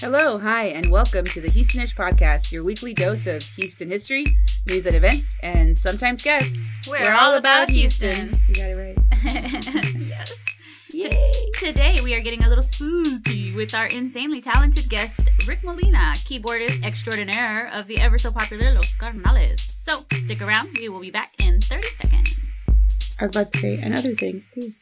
Hello, hi, and welcome to the Houstonish Podcast, your weekly dose of Houston history, news and events, and sometimes guests. We're, all about Houston. You got it right. yes. Yay! Today we are getting a little spooky with our insanely talented guest, Rick Molina, keyboardist extraordinaire of the ever so popular Los Skarnales. So stick around, we will be back in 30 seconds. I was about to say, and other things too.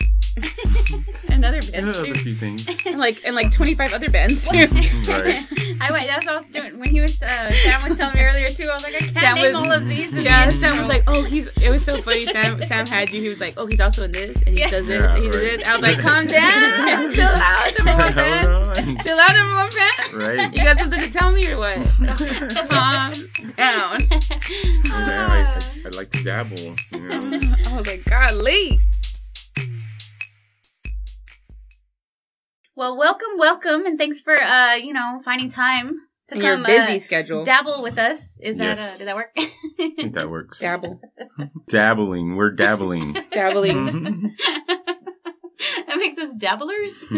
Another And other few things. And like, and like 25 other bands too. Right. I went, that's what I was doing when he was, uh, Sam was telling me earlier too. I was like, I can't Sam name was- all of these. in Yeah, the Sam was like, oh, he's. It was so funny. Sam, Sam had you. He was like, oh, he's also in this, and he Yeah. does this, Yeah, and he does right. this. I was like, calm down, chill out, number one fan. Hold on. Chill out, number one fan. Right. You got something to tell me or what? calm down. Yeah, I, I, I like to dabble. You know. I was like, golly. Well, welcome, welcome, and thanks for, uh, you know, finding time to In your come busy uh, schedule. dabble with us. Is that, uh, Yes. does that work? I think that works. Dabble. Dabbling. We're dabbling. Dabbling. that makes us dabblers. I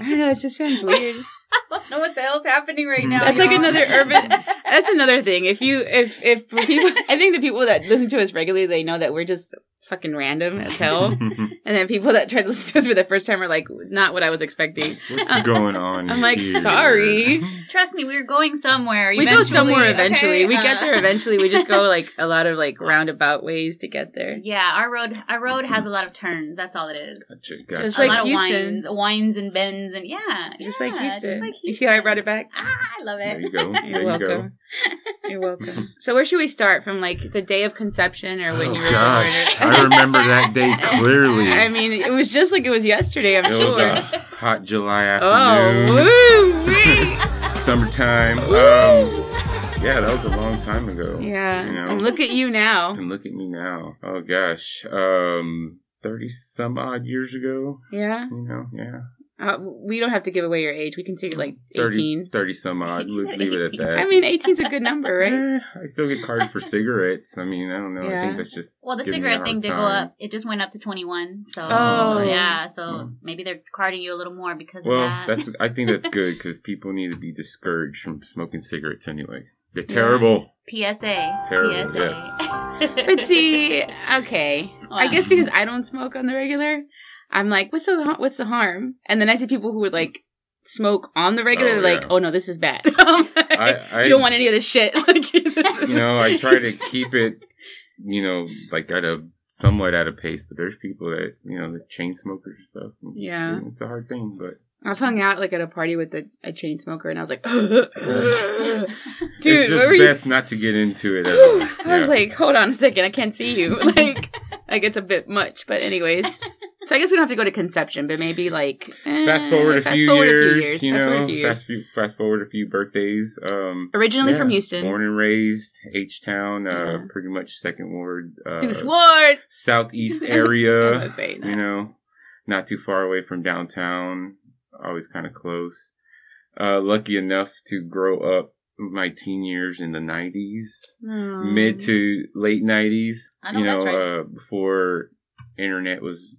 don't know. It just sounds weird. I don't know what the hell's happening right now. That's like y'all. another urban- That's another thing. If you, if, if people, I think the people that listen to us regularly, they know that we're just fucking random as hell. And then people that tried to listen to us for the first time are like, not what I was expecting. What's going on? I'm like, here? sorry. Trust me, we're going somewhere. We go somewhere eventually. okay? We get Uh, there eventually. We just go like a lot of like roundabout ways to get there. Yeah, our road, our road has a lot of turns. That's all it is. Gotcha, gotcha. Just a like lot Houston. of wines, wines and bends, and yeah, Just yeah, like Houston. Just like You see how I brought it back? Ah, I love it. there it. you go. There You're you go. welcome. You're welcome. So where should we start? From like the day of conception or when Oh you were gosh, born? I remember that day clearly. I mean, it was just like it was yesterday. I'm it was sure. a hot July oh, afternoon. woo wee. Summertime. Um, yeah, that was a long time ago. Yeah. You know? And look at you now. And look at me now. Oh gosh. Um, thirty some odd years ago. Yeah. You know, yeah. Uh, we don't have to give away your age. We can say like 30, 18. 30 some odd. You Leave, said leave it at 18. that. I mean, 18's a good number, right? Eh, I still get cards for cigarettes. I mean, I don't know. I think that's just. Well, the giving me a cigarette thing did go up. It just went up to twenty one. So Oh. yeah, so Yeah. maybe they're carding you a little more because Well, of that. that's. I think that's good because people need to be discouraged from smoking cigarettes anyway. They're terrible. PSA. Terrible, PSA. But see, okay. I guess because I don't smoke on the regular, I'm like, what's the what's the harm? And then I see people who would like smoke on the regular, Oh, they're like, oh no, this is bad. I'm like, I- I- you don't want any of this shit. like, You know, I try to keep it, you know, like at a somewhat at a pace, but there's people that you know, the chain smokers and stuff. and Yeah. it's a hard thing, but I've hung out like at a party with a, a chain smoker, and I was like, dude, it's just where were you? best not to get into it. At all. I was like, hold on a second, I can't see you. Like, like it's a bit much, but anyways. So I guess we don't have to go to conception, but maybe like eh, fast forward a fast few forward years, a few years. you fast forward a few years. fast, few, fast forward a few birthdays. Um, Originally yeah, from Houston, born and raised H Town, uh, Yeah. pretty much second ward, uh, Deuce Ward. southeast area. was saying that. you know, not too far away from downtown, always kind of close. Uh, lucky enough to grow up my teen years in the 90s, Hmm. mid to late 90s, I know you know, right. uh, before internet was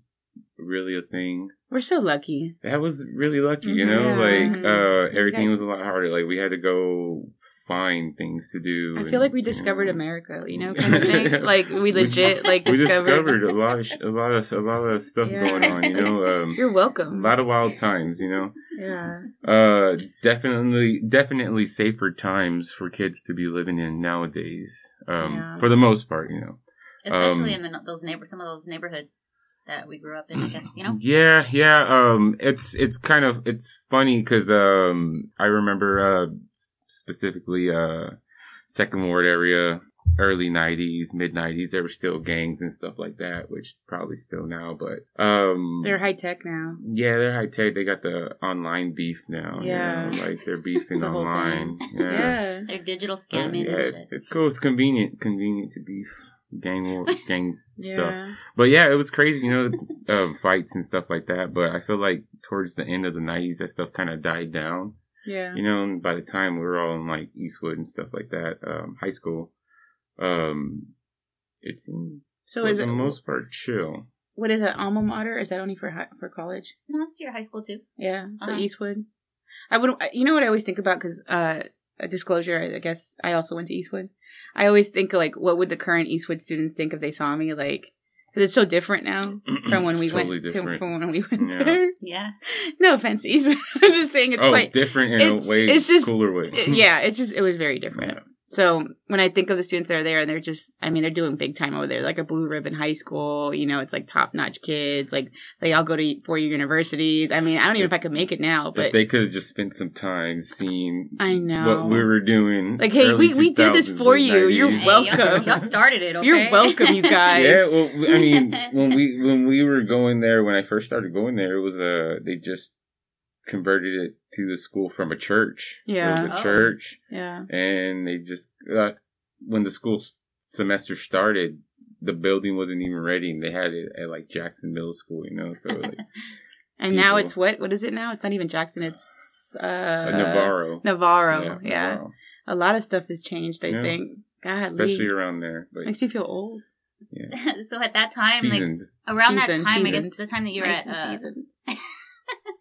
really a thing. We're so lucky. That was really lucky, you know, Yeah. like, uh, everything Okay. was a lot harder. Like, we had to go find things to do. I and, feel like we you discovered know. America, you know, kind of thing. like we legit like we discovered. discovered a lot of sh- a lot of a lot of stuff Yeah. going on. You know, um, You're welcome. a lot of wild times. You know, Yeah. uh, definitely definitely safer times for kids to be living in nowadays. Um, Yeah. for the most part, you know. Especially Um, in the, those neighbor, some of those neighborhoods that we grew up in. I guess you know. Yeah, yeah. Um, it's it's kind of it's funny because um, I remember uh specifically uh second ward area early 90s mid 90s there were still gangs and stuff like that which probably still now but um They're high tech now. yeah they're high tech they got the online beef now you Yeah. know, like they're beefing It's a whole online yeah, Yeah. They're digital Uh, scamming yeah, and shit. it's cool it's convenient convenient to beef gang war gang stuff but yeah, it was crazy, you know, uh, fights and stuff like that. But I feel like towards the end of the '90s, that stuff kind of died down. Yeah. You know, and by the time we were all in like Eastwood and stuff like that, um, high school, um, it seemed So for is the it most part chill. what is it? Alma mater? Is that only for hi- for college? No, it's your high school too. Yeah. So Uh-huh. Eastwood. I would. You know what I always think about because uh, a disclosure. I guess I also went to Eastwood. I always think like, what would the current Eastwood students think if they saw me? Like, because it's so different now from when we totally went to different. from when we went Yeah. there. Yeah. No offense, to Eastwood. I'm just saying it's oh, quite. different in it's- a way it's just- cooler way. it- yeah, it's just it was very different. So when I think of the students that are there, and they're just, I mean, they're doing big time over there, like a blue ribbon high school. You know, it's like top notch kids. Like they all go to four year universities. I mean, I don't even know if I could make it now, If but they could have just spent some time seeing I know. what we were doing. Like, hey, we- we did this for late you. You're 90s. Hey, welcome. y'all, y'all started it. Okay? You're welcome, you guys. Yeah, well, I mean, when we when we were going there, when I first started going there, it was uh they just converted it to the school from a church. Yeah, it was a Oh. church, yeah. and they just uh, when the school s- semester started, the building wasn't even ready, and they had it at like Jackson Middle School, you know. So like And now it's what? What is it now? It's not even Jackson. It's uh, Navarro, Navarro. Yeah, Navarro. a lot of stuff has changed. I Yeah. think. God, especially around there, but makes you feel old. so at that time, like around Seasoned, that time, I guess the time that you were Nice at uh, seasoned.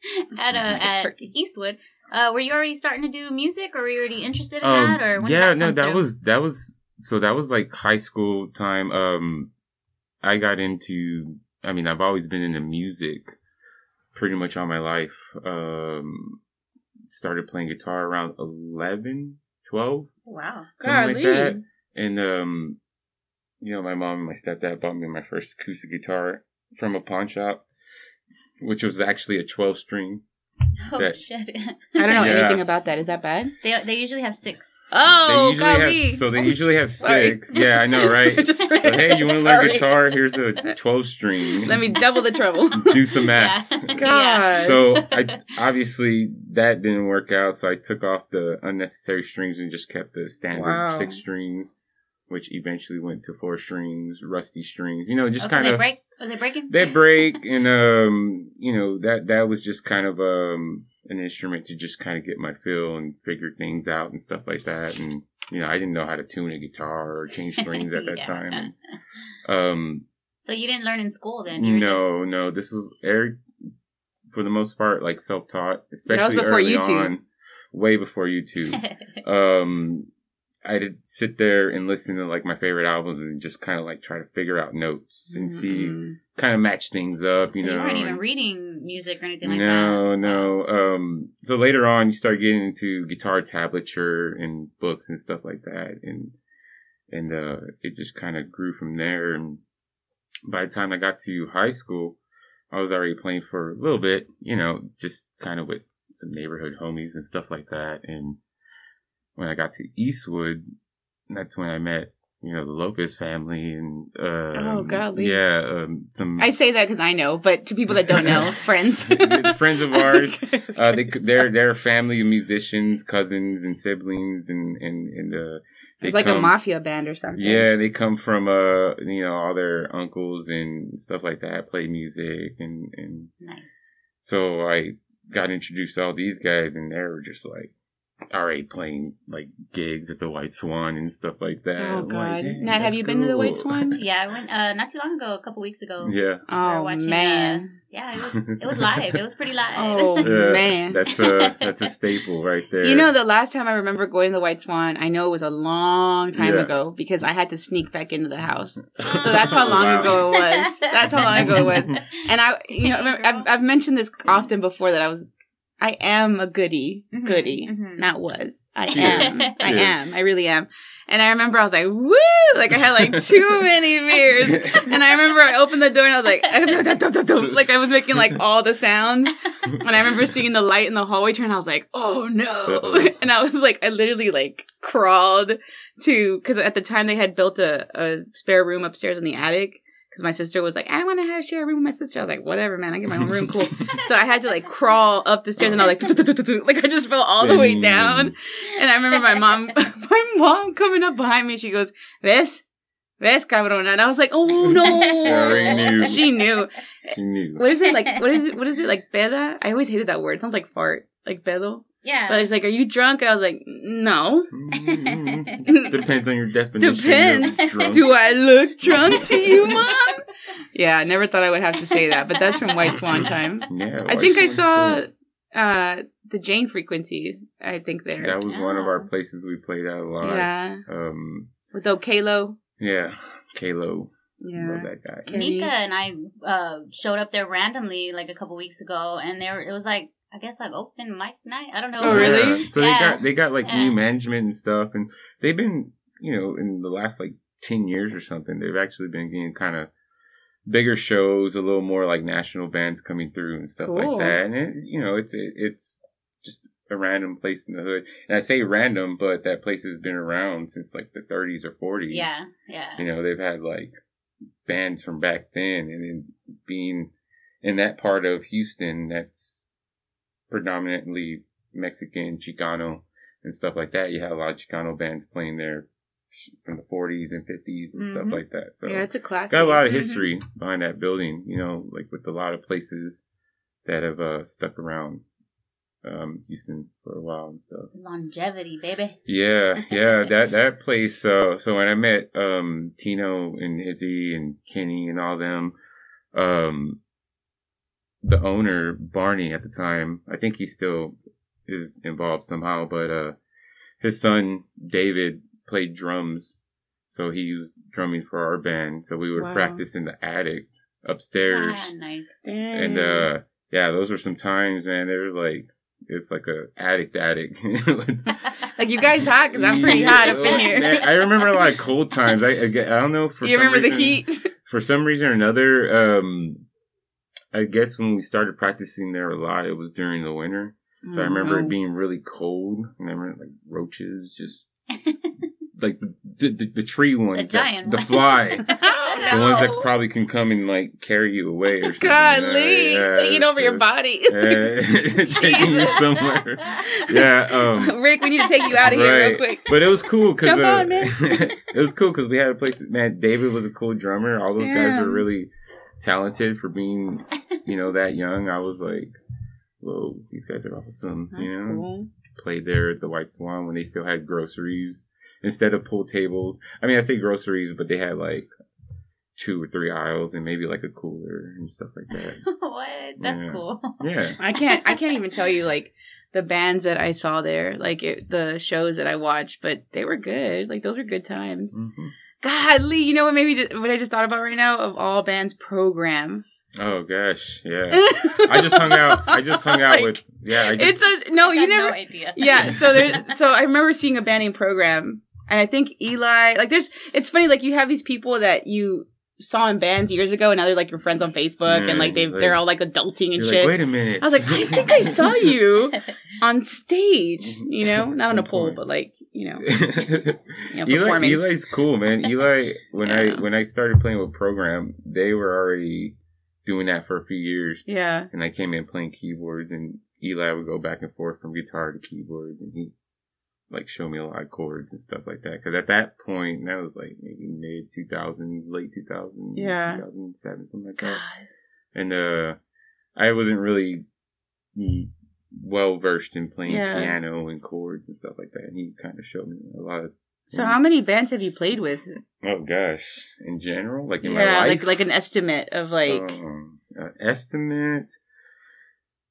at uh, Like a at turkey. Eastwood, uh, were you already starting to do music, or were you already interested in Um, that, or when yeah, that no, that through? was that was so that was like high school time. Um, I got into. I mean, I've always been into music, pretty much all my life. Um, started playing guitar around 11, 12, wow. something like that. And um, you know, my mom and my stepdad bought me my first acoustic guitar from a pawn shop, which was actually a twelve string. Oh That- shit! I don't know Yeah. anything about that. Is that bad? they they usually have six. Oh, they golly. have so they usually have six. Yeah, I know, right? Just- So, hey, you want to learn guitar? Here's a 12 string. Let me double the trouble. do some math. Yeah. God. So I obviously that didn't work out. So I took off the unnecessary strings and just kept the standard Wow. six strings, which eventually went to four strings, rusty strings. You know, just Oh, kind they of break. Was they breaking? they break, and um, you know that that was just kind of um an instrument to just kind of get my feel and figure things out and stuff like that. And you know, I didn't know how to tune a guitar or change strings at that Yeah. time. And, um, So you didn't learn in school then? You were no, no, this was Eric for the most part like self taught, especially before early YouTube. on, way before YouTube. Just... um, I did sit there and listen to like my favorite albums and just kind of like try to figure out notes and see, Mm. kind of match things up. You so know, you weren't even and- reading music or anything like no, that. No, no. Um, so later on, you start getting into guitar tablature and books and stuff like that, and and uh, it just kind of grew from there. And by the time I got to high school, I was already playing for a little bit, you know, just kind of with some neighborhood homies and stuff like that. And when I got to Eastwood, that's when I met. You know the Lopez family and uh, Oh, golly. yeah, um, some I say that because I know, but to people that don't know, friends, Friends of ours. uh, they they're they're a family of musicians, cousins and siblings, and and and uh, they It's like a mafia band or something. Yeah, they come from uh you know all their uncles and stuff like that play music and and Nice. so I got introduced to all these guys and they were just like already playing like gigs at the White Swan and stuff like that. Oh I'm like, God, Nat, have that's you been to the White. Swan? Yeah, I went uh, not too long ago, a couple weeks ago. yeah. We were Oh watching, man, Yeah, it was it was live. It was pretty live. Oh, Yeah, man. that's a that's a staple right there. you know the last time I remember going to the White Swan, I know it was a long time Yeah. ago because I had to sneak back into the house. So that's how long Wow. ago it was. That's how long ago it was. And I, you know, I've, I've mentioned this often before that I was, I am a goody, Mhm, goody, mhm. not was. I She am. is. I She am. I really am. And I remember I was like, woo! Like I had like too many beers. And I remember I opened the door and I was like, like I was making like all the sounds. And I remember seeing the light in the hallway turn. I was like, oh no. And I was like, I literally like crawled to, cause at the time they had built a, a spare room upstairs in the attic. Cause my sister was like, I want to have share a room with my sister. I was like, whatever, man. I get my own room. Cool. So I had to like crawl up the stairs and I was like, like I just fell all the way down. And I remember my mom, my mom coming up behind me. She goes, "Ves, ves, cabrona." And I was like, "Oh no!" She knew. She knew. She knew. What is it like? What is it? What is it like? Peda? I always hated that word. It sounds like fart. Like pedo. Yeah. But it's like, "Are you drunk?" And I was like, "No." Mhm. Depends on your definition. of Depends. drunk. Do I look drunk to you, mom? Yeah, I never thought I would have to say that, but that's from White Swan time. Yeah, I White think I saw cool. uh the Jane frequency. I think there. That was one of our Oh. places we played at a lot. yeah, Um, with Okalo. yeah, Kalo. Yeah. Love that guy. Okay. Mika and I uh, showed up there randomly like a couple weeks ago, and there it was like I guess like open mic night. I don't know. Oh, really? Yeah. So Yeah. they got they got like Yeah. new management and stuff, and they've been you know in the last like ten years or something, they've actually been getting kind of bigger shows, a little more like national bands coming through and stuff Cool. like that. And it, you know, it's it, it's just a random place in the hood, and I say random, but that place has been around since like the 30s or 40s. Yeah, yeah. you know they've had like bands from back then and then being in that part of houston that's predominantly mexican chicano and stuff like that you had a lot of chicano bands playing there from the 40s and 50s and stuff Mhm. like that so yeah, it's a classic. got a lot of Mhm. history behind that building you know like with a lot of places that have uh, stuck around um, houston for a while and stuff Longevity, baby. yeah, yeah, that that place. Uh, so when I met um, Tino and Izzy and Kenny and all them, um, the owner Barney at the time, I think he still is involved somehow, but uh, his son David played drums, so he was drumming for our band. So we would Wow. practice in the attic upstairs, Ah, nice. and uh, yeah, those were some times, man. They were like. It's like a addict addict. like you guys hot because I'm pretty hot up in here. Man, I remember a lot of cold times. I, I, I don't know for you some remember the heat? For some reason or another, um, I guess when we started practicing there a lot, it was during the winter. So I remember Oh. it being really cold. I remember like roaches, just like the the, the tree ones, that- giant the fly, Oh, the ones that probably can come and like carry you away or something. Golly, Yeah, taking over your so- body. Yeah, taking you somewhere. Yeah, um, Rick, we need to take you out of here real quick. But it was cool because uh, it was cool because we had a place. Man, David was a cool drummer. All those guys were really talented for being, you know, that young. I was like, whoa, these guys are awesome. That's you know, cool. played there at the White Swan when they still had groceries instead of pool tables. I mean, I say groceries, but they had like two or three aisles and maybe like a cooler and stuff like that. what? That's Yeah. cool. Yeah. I can't. I can't even tell you like the bands that I saw there, like it, the shows that I watched, but they were good. Like those were good times. Mm-hmm. Hmm Godly, you know what? Maybe just, what I just thought about right now of all bands program. Oh gosh, yeah. I just hung out. I just hung out Like, with. Yeah, I just. It's a no. I You never. no idea. yeah so there so i remember seeing a banning program and i think eli like there's it's funny like you have these people that you saw in bands years ago and now they're like your friends on facebook and like they Right, they're all like adulting and shit like, wait a minute. i was like i think i saw you on stage mm-hmm. you know not on a pole point. but like you know, you know Eli, performing Eli's cool, man. Eli, when Yeah. I when I started playing with program, they were already doing that for a few years, yeah and I came in playing keyboards, and Eli would go back and forth from guitar to keyboards, and he like show me a lot of chords and stuff like that. Because at that point, that was like maybe mid two thousands, late two thousands, Yeah. two thousand seven, something like god that. And uh, I wasn't really well versed in playing Yeah. piano and chords and stuff like that. And he kind of showed me a lot of so how many bands have you played with Oh gosh, in general, like in my yeah life, like like an estimate of like um, estimate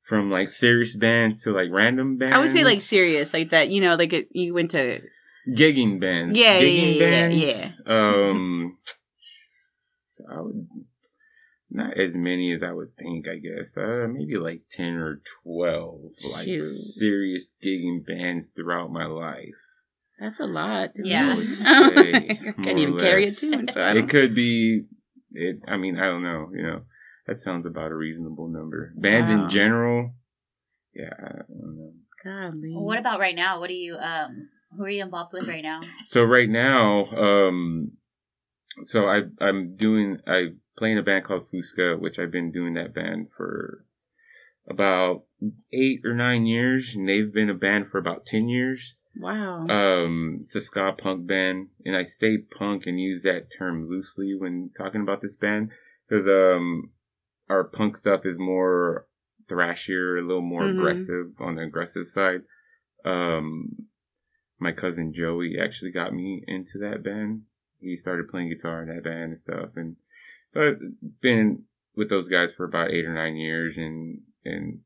from like serious bands to like random bands. i would say like serious like that you know like it, you went to gigging bands. Yeah, yeah, gigging yeah, yeah, bands. Um, I would not as many as I would think. I guess uh, maybe like ten or twelve like Shoot. serious gigging bands throughout my life. That's a lot. Yeah. I would say, I can't even carry a tune, so It could be. It. I mean, I don't know. You know, that sounds about a reasonable number. Bands Wow. in general. Yeah, I don't know. Godly. Well, what about right now? What are you um who are you involved with right now? So right now, um, so I I'm doing I play in a band called Fusca, which I've been doing that band for about eight or nine years, and they've been a band for about ten years. Wow. Um, it's a ska punk band, and I say punk and use that term loosely when talking about this band because um, our punk stuff is more thrashier, a little more Mhm. aggressive on the aggressive side. Um, my cousin Joey actually got me into that band. He started playing guitar in that band and stuff, and so I've been with those guys for about eight or nine years, and and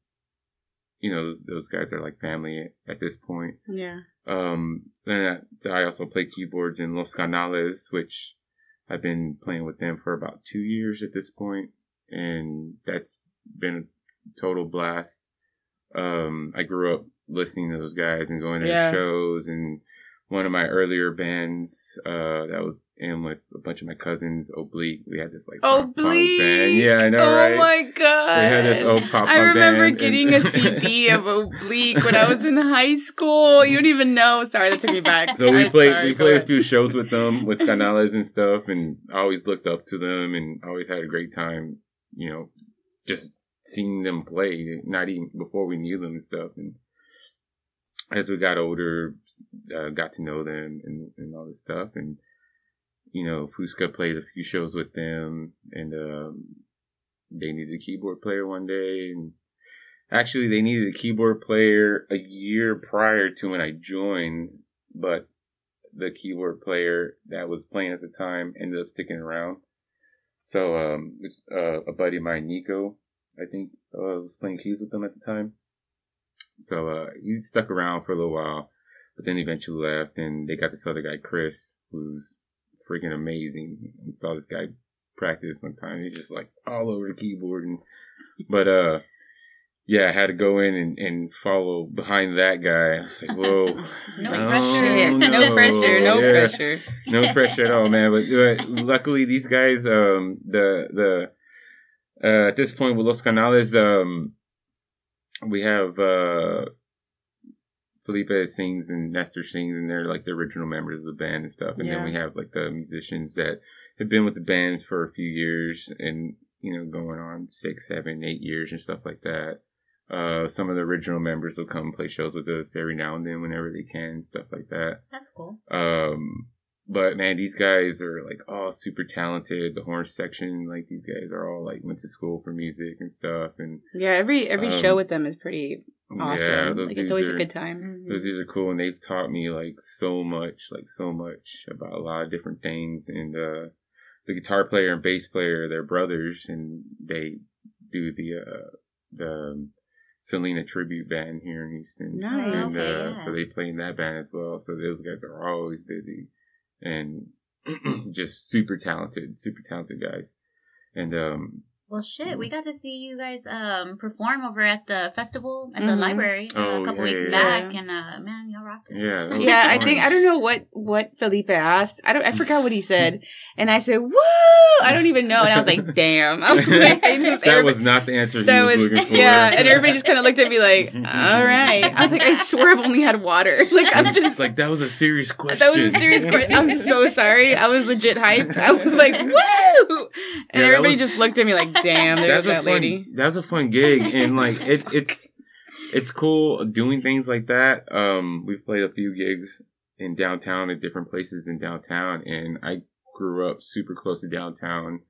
you know those guys are like family at this point. Yeah. Um, then I, I also play keyboards in Los Skarnales, which I've been playing with them for about two years at this point, and that's been a total blast. Um, I grew up listening to those guys and going to Yeah. their shows and one of my earlier bands, uh, that was in with a bunch of my cousins, Oblique. We had this like Oblique. band. Yeah, I know, oh right? my god. They had this old pop I remember band getting and- a CD of Oblique when I was in high school. You don't even know. Sorry, that took me back. So we played sorry, we played a few shows with them with Skarnales and stuff, and I always looked up to them and always had a great time. You know, just seeing them play, not even before we knew them and stuff. And as we got older, uh, got to know them and, and all this stuff. And you know, Fusca played a few shows with them, and um, they needed a keyboard player one day, and actually they needed a keyboard player a year prior to when I joined, but the keyboard player that was playing at the time ended up sticking around. So, um, uh, a buddy of mine, Nico, I think, uh, was playing keys with them at the time. So, uh, he stuck around for a little while, but then eventually left, and they got this other guy, Chris, who's freaking amazing. And saw this guy practice one time. He's just like all over the keyboard, and but uh, yeah, I had to go in and, and follow behind that guy. I was like, whoa, No Oh, pressure. No, no. pressure. No Yeah. pressure. no pressure at all, man. But, but luckily, these guys, um, the the uh, at this point with Los Skarnales, um, we have uh, Felipe sings and Nestor sings, and they're like the original members of the band and stuff. And Yeah. then we have like the musicians that have been with the band for a few years and you know going on six, seven, eight years and stuff like that. Uh, some of the original members will come play shows with us every now and then whenever they can, stuff like that. That's cool. Um, but man, these guys are like all super talented. The horn section, like these guys are all like went to school for music and stuff. And Yeah, every every Um, show with them is pretty awesome. yeah, those like it's always are, a good time. Those dudes are cool, and they've taught me like so much, like so much about a lot of different things. And uh, the guitar player and bass player, they're brothers, and they do the uh, the Selena tribute band here in Houston. Nice. And uh, yeah. so they play in that band as well. So those guys are always busy and just super talented, super talented guys. And um, Well, shit, we got to see you guys um perform over at the festival at the Mhm. library uh, Oh, a couple yeah, weeks yeah, back, yeah. and uh, man, y'all rocked it. yeah, that Yeah, I think I don't know what what Felipe asked. I don't. I forgot what he said, and I said, "Woo!" I don't even know, and I was like, "Damn!" I was like, I just, that was not the answer he that was, was looking for. yeah, and everybody just kind of looked at me like, "All right." I was like, "I swear I've only had water." Like I'm just like that was a serious question. That was a serious question. I'm so sorry. I was legit hyped. I was like, "Woo!" And that everybody was- just looked at me like, "Damn, there's that's a that fun, lady." That's a fun gig, and like it's it's it's cool doing things like that. Um, we've played a few gigs in downtown at different places in downtown, and I grew up super close to downtown.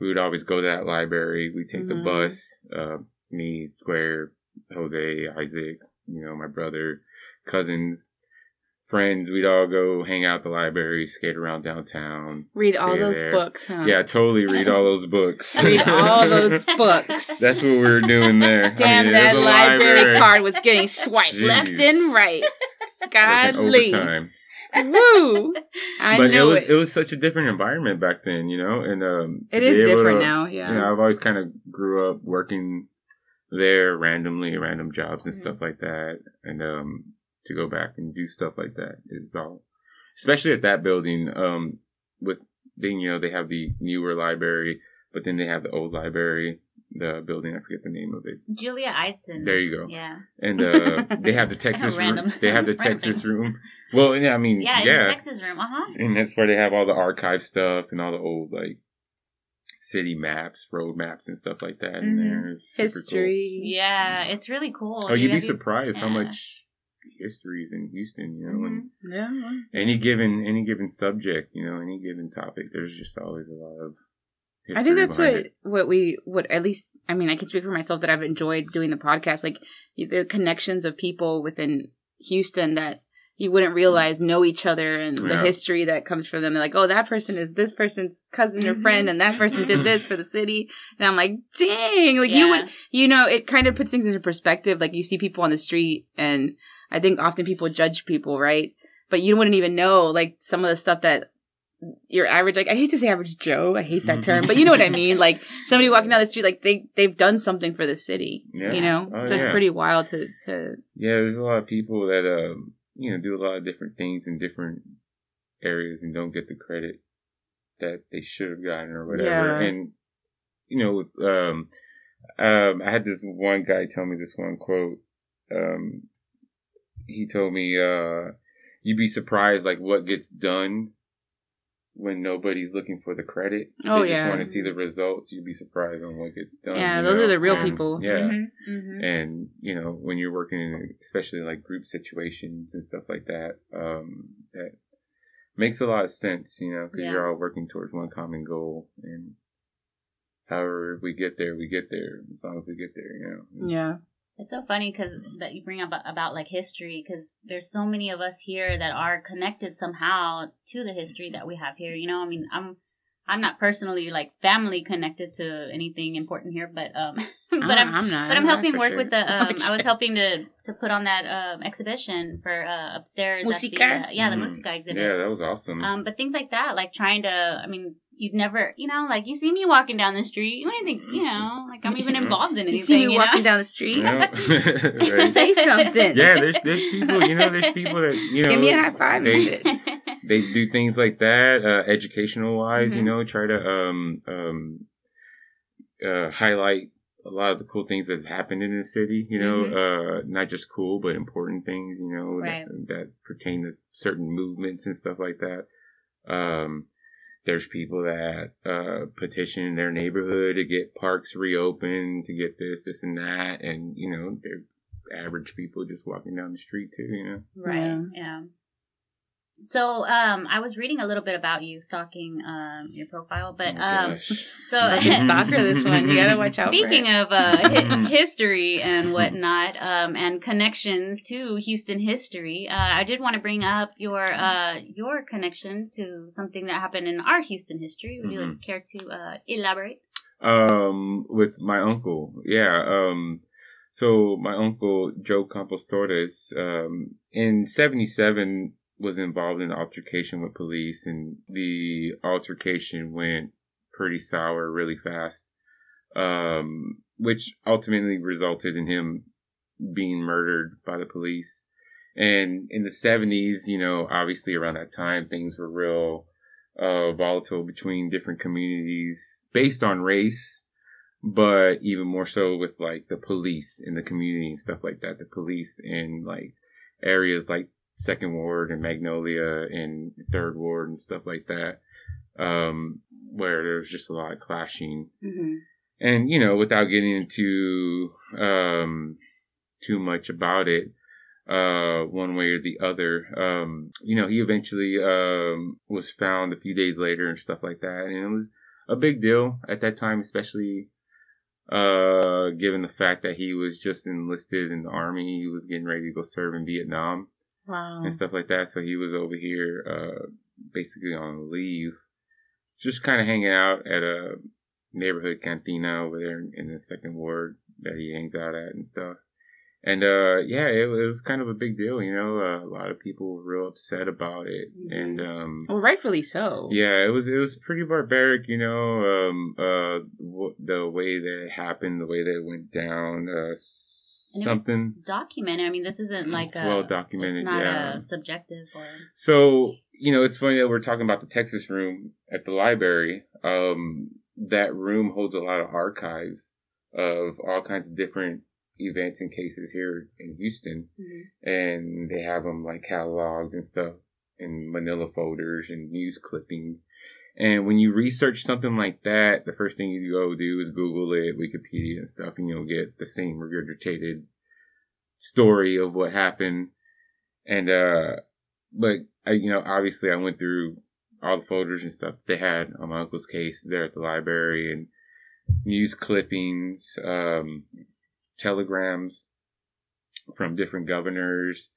We would always go to that library. We take the Mhm. bus. Uh, me, Square, Jose, Isaac, you know, my brother, cousins, friends. We'd all go hang out at the library, skate around downtown. Read all those there. books, huh? Yeah, totally read all those books. Read all those books. That's what we were doing there. I Damn, mean, that a library, card was getting swiped left and right. Godly. Woo. I but it was it. it was such a different environment back then, you know, and um, It is different to- now, yeah. You know, I've always kind of grew up working there randomly, random jobs and Mhm. stuff like that, and um, to go back and do stuff like that is all, especially at that building. Um, with being, you know, they have the newer library, but then they have the old library, the building. I forget the name of it. Julia Ideson. There you go. Yeah. and uh, they have the Texas room. They have the Texas room. Well, yeah, I mean, Yeah, yeah, in the Texas room. Uh huh. and that's where they have all the archive stuff and all the old like city maps, road maps, and stuff like that. In Mhm. there, It's super cool. History. Yeah, it's really cool. Oh, you'd be guys- surprised how much history is in Houston. You know, and Mhm. Yeah. any given any given subject, you know, any given topic, there's just always a lot of. I think that's what it. what we what at least I mean I can speak for myself that I've enjoyed doing the podcast like the connections of people within Houston that you wouldn't realize know each other and the history that comes from them. They're like, oh, that person is this person's cousin or Mhm. friend, and that person did this for the city. And I'm like, dang, like you would, you know, it kind of puts things into perspective. Like you see people on the street, and I think often people judge people, right? But you wouldn't even know like some of the stuff that your average like I hate to say average Joe, I hate that term, but you know what I mean. Like somebody walking down the street, like they they've done something for the city, Yeah. you know. Oh, so it's yeah. pretty wild to to Yeah, there's a lot of people that um you know do a lot of different things in different areas and don't get the credit that they should have gotten or whatever. Yeah. And you know, um, um, I had this one guy tell me this one quote. Um, he told me, uh, "You'd be surprised like what gets done." When nobody's looking for the credit, Oh, they just yeah. want to see the results. You'd be surprised on what gets done. Yeah, those are the real And, people. Yeah, Mhm, mhm. and you know when you're working in especially like group situations and stuff like that um that makes a lot of sense you know because Yeah. you're all working towards one common goal and however we get there we get there as long as we get there you know yeah. It's so funny because that you bring up about like history because there's so many of us here that are connected somehow to the history that we have here. You know, I mean, I'm I'm not personally like family connected to anything important here, but um, but I'm I'm not. but I'm helping for work sure. with the. Um, I was helping to to put on that um, exhibition for uh, upstairs. at the, uh, yeah, the Mhm. Musica exhibit. yeah that was awesome Um, but things like that, like trying to, I mean, you'd never, you know, like you see me walking down the street, you wouldn't think, you know, like I'm even involved in anything. You see me you walking know? down the street. You know? Right. Say something. yeah there's there's people you know there's people that you know Give me a high five and they, shit. they do things like that, uh, educational wise, you Mhm. know, try to um um uh highlight a lot of the cool things that have happened in the city, you know, uh not just cool but important things, you know, Right. that, that pertain to certain movements and stuff like that. Um there's people that uh petition their neighborhood to get parks reopened, to get this, this and that and you know, they're average people just walking down the street too, you know. Right. Yeah. Yeah. So, um, I was reading a little bit about you, stalking um your profile, but Oh, um, gosh. so stalker, this one. You gotta watch out. Speaking for it. of uh, hi- history and whatnot, um, and connections to Houston history, uh, I did want to bring up your uh, your connections to something that happened in our Houston history. Would you Mhm. like care to uh, elaborate? Um, with my uncle, yeah. Um, so my uncle Joe Campos Torres, um, in '77 was involved in an altercation with police, and the altercation went pretty sour really fast, um, which ultimately resulted in him being murdered by the police. And in the 70s, you know, obviously around that time, things were real uh, volatile between different communities based on race, but even more so with like the police in the community and stuff like that. The police in like areas like Second Ward and Magnolia and Third Ward and stuff like that, um, where there was just a lot of clashing. Mm-hmm. and you know without getting into um too much about it uh one way or the other um you know he eventually um was found a few days later and stuff like that. And it was a big deal at that time especially uh given the fact that he was just enlisted in the army. He was getting ready to go serve in Vietnam wow. and stuff like that. So he was over here, uh, basically on leave, just kind of hanging out at a neighborhood cantina over there in, the second ward that he hangs out at and stuff. And, uh, yeah, it, it was kind of a big deal, you know, uh, a lot of people were real upset about it. Mhm. And, um, Well, rightfully so. yeah, it was it was pretty barbaric, you know. Um, uh, w- the way that it happened, the way that it went down, uh, And something. Documented. I mean, this isn't like It's a well documented, It's not yeah. a subjective or So, you know, it's funny that we're talking about the Texas room at the library. Um, that room holds a lot of archives of all kinds of different events and cases here in Houston. And they have them like cataloged and stuff in manila folders and news clippings. And when you research something like that, the first thing you go do is Google it, Wikipedia and stuff, and you'll get the same regurgitated story of what happened. And, uh, but I, you know, obviously I went through all the folders and stuff they had on my uncle's case there at the library and news clippings, um, telegrams from different governors,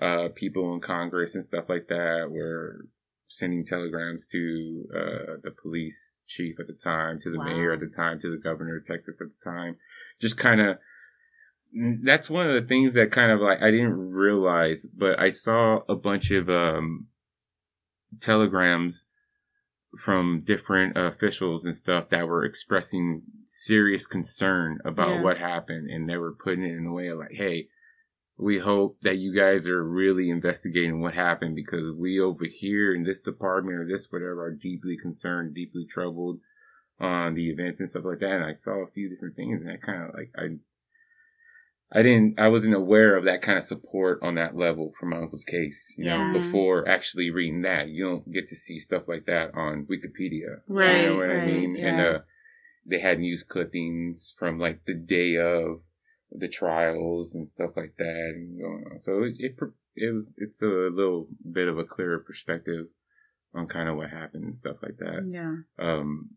uh, people in Congress and stuff like that were sending telegrams to uh, the police chief at the time, to the Wow. mayor at the time, to the governor of Texas at the time. Just kind of that's one of the things that kind of like I didn't realize, but I saw a bunch of um, telegrams from different officials and stuff that were expressing serious concern about Yeah. what happened, and they were putting it in a way of like, "Hey, we hope that you guys are really investigating what happened because we over here in this department or this whatever are deeply concerned, deeply troubled on the events and stuff like that." And I saw a few different things, and I kind of like I. I didn't, I wasn't aware of that kind of support on that level for my uncle's case, you know, Yeah. before actually reading that. You don't get to see stuff like that on Wikipedia. Right, You know what right, I mean? And, uh, they had news clippings from like the day of the trials and stuff like that and going on. So it, it, it was, it's a little bit of a clearer perspective on kind of what happened and stuff like that. Yeah. Um,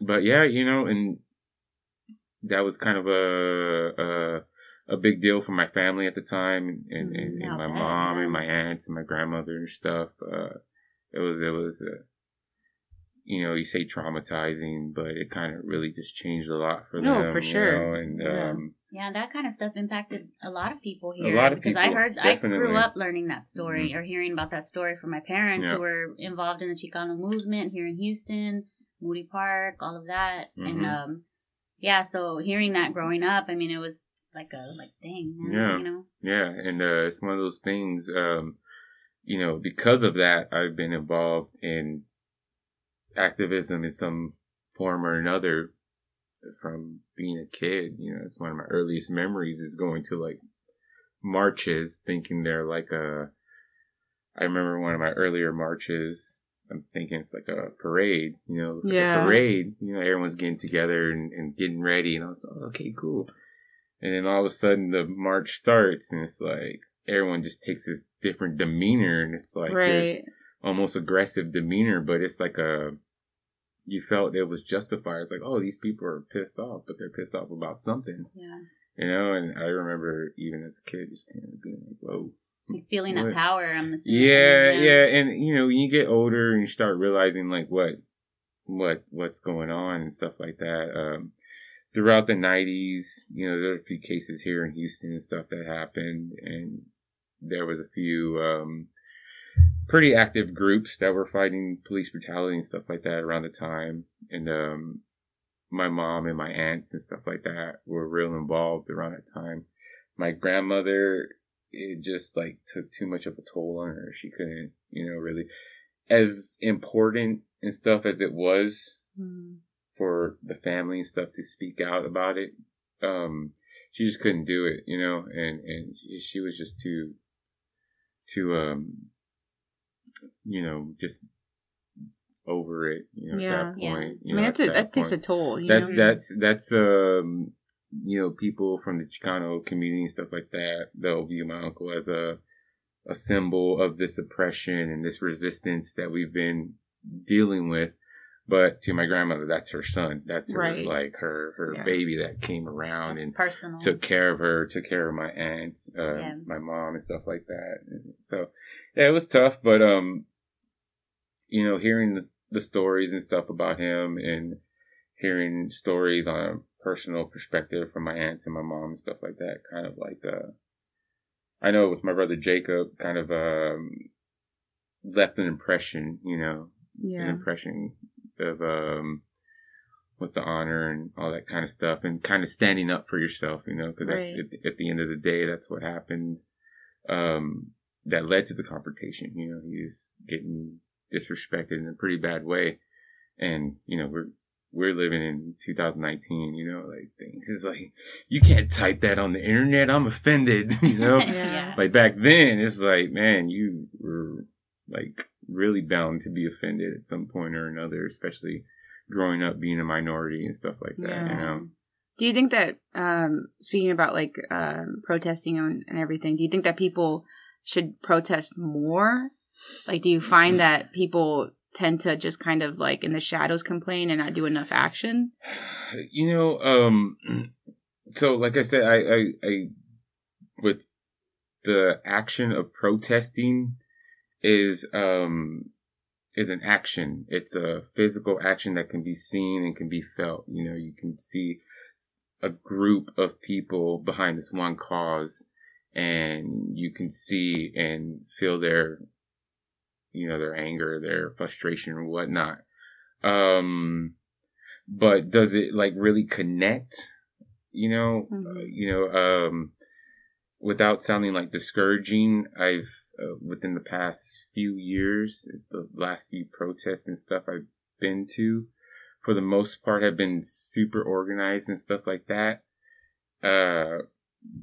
but yeah, you know, and that was kind of a, a, a big deal for my family at the time and, and, and, Mm, my bet, mom and my aunts and my grandmother and stuff. Uh, it was, it was, uh, you know, you say traumatizing, but it kind of really just changed a lot for No, them. for you sure. know, and, Yeah. um, Yeah, that kind of stuff impacted a lot of people here. A lot of because I heard, I grew up learning that story Mhm. or hearing about that story from my parents Yeah. who were involved in the Chicano movement here in Houston, Moody Park, all of that, and Mhm. um, yeah. So hearing that growing up, I mean, it was like a like dang, man, Yeah. you know, Yeah, and uh, it's one of those things. Um, you know, because of that, I've been involved in activism in some form or another from being a kid. You know, it's one of my earliest memories is going to like marches, thinking they're like a. I remember one of my earlier marches. I'm thinking it's like a parade, you know, like Yeah. a parade. You know, everyone's getting together and, and getting ready, and I was like, okay, cool. And then all of a sudden the march starts and it's like everyone just takes this different demeanor and it's like this almost aggressive demeanor, but it's like a, you felt it was justified. It's like, oh, these people are pissed off, but they're pissed off about something, yeah, you know? And I remember even as a kid just kind of being like, whoa. like feeling that power. I'm assuming. Yeah, yeah. And, you know, when you get older and you start realizing like what, what, what's going on and stuff like that, um, throughout the 90s, you know, there were a few cases here in Houston and stuff that happened, and there was a few um, pretty active groups that were fighting police brutality and stuff like that around the time. And um, my mom and my aunts and stuff like that were real involved around that time. My grandmother, it just like took too much of a toll on her. She couldn't, you know, really, as important and stuff as it was Mm. for the family and stuff to speak out about it. Um, she just couldn't do it, you know, and, and she- she was just too, too, um, you know, just over it, you know, Yeah. at that Yeah. point. I mean, that's a, that takes a toll. You That's, know? that's, that's, um, you know, people from the Chicano community and stuff like that, they'll view my uncle as a, a symbol of this oppression and this resistance that we've been dealing with. But to my grandmother, that's her son. That's her, Right. like her, her Yeah. baby that came around It's and personal. took care of her, took care of my aunts, uh, Yeah. my mom and stuff like that. And so, yeah, it was tough, but, um, you know, hearing the, the stories and stuff about him and hearing stories on a personal perspective from my aunts and my mom and stuff like that, kind of like, uh, I know with my brother Jacob, kind of, um, left an impression, you know, an impression of um with the honor and all that kind of stuff and kind of standing up for yourself you know because that's at, the- at the end of the day that's what happened. Um that led to the confrontation you know he was getting disrespected in a pretty bad way. And you know we're we're living in 2019 you know like things is like you can't type that on the internet. I'm offended you know? Yeah. like back then it's like man you were like really bound to be offended at some point or another especially growing up being a minority and stuff like that you know? Do you think that, um, speaking about like um, protesting and, and everything, do you think that people should protest more? Like, do you Mm. find that people tend to just kind of like in the shadows complain and not do enough action? you know um so like i said i i, I with the action of protesting is um is an action. It's a physical action that can be seen and can be felt. You know, you can see a group of people behind this one cause and you can see and feel their you know their anger their frustration or whatnot. Um but does it like really connect you know Mhm. uh, you know um without sounding like discouraging? I've uh, within the past few years the last few protests and stuff i've been to for the most part have been super organized and stuff like that. Uh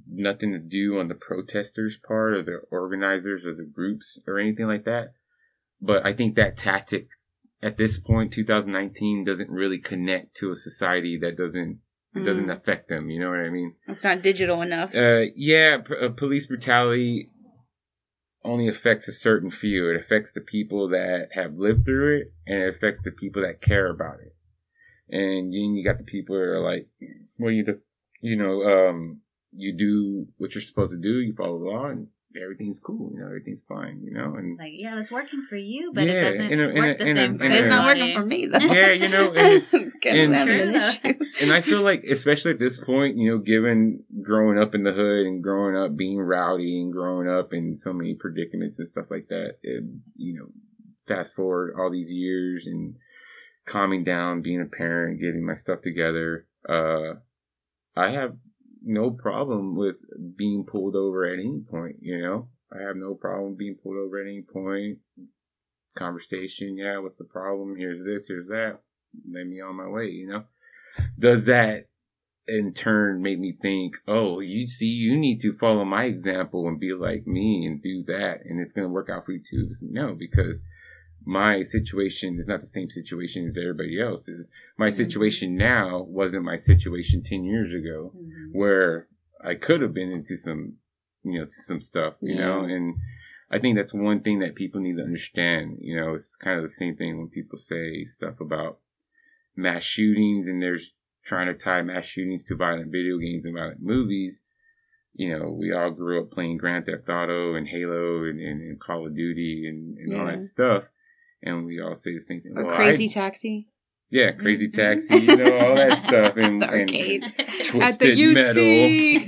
nothing to do on the protesters part or the organizers or the groups or anything like that but i think that tactic at this point 2019 doesn't really connect to a society that doesn't it doesn't Mm. affect them you know what i mean It's not digital enough. uh, yeah, p- uh, police brutality only affects a certain few. It affects the people that have lived through it, and it affects the people that care about it. And then you got the people that are like, "Well, you you know, um, you do what you're supposed to do. You follow the law, and everything's cool. You know, everything's fine. You know, and Like, yeah, it's working for you, but Yeah, it doesn't in a- work a- the a- same in for a- it's not everybody. working for me though. yeah, you know, and, Guess I'm and- an issue. and I feel like, especially at this point, you know, given growing up in the hood and growing up being rowdy and growing up in so many predicaments and stuff like that, and, you know, fast forward all these years and calming down, being a parent, getting my stuff together, uh, I have no problem with being pulled over at any point, you know? I have no problem being pulled over at any point. Conversation, yeah, what's the problem? Here's this, here's that. Let me on my way, you know? Does that in turn make me think, oh, you see, you need to follow my example and be like me and do that, and it's going to work out for you too? No, because my situation is not the same situation as everybody else's. My Mhm. situation now wasn't my situation 10 years ago Mhm. where I could have been into some, you know, to some stuff, you know, and I think that's one thing that people need to understand. You know, it's kind of the same thing when people say stuff about mass shootings and there's trying to tie mass shootings to violent video games and violent movies. You know, we all grew up playing Grand Theft Auto and Halo and, and, and Call of Duty and, and all that stuff. And we all say the same thing. Or Well, I- Crazy Taxi. yeah, Crazy Mhm. Taxi, you know, all that stuff. And, The and arcade. Twisted UC.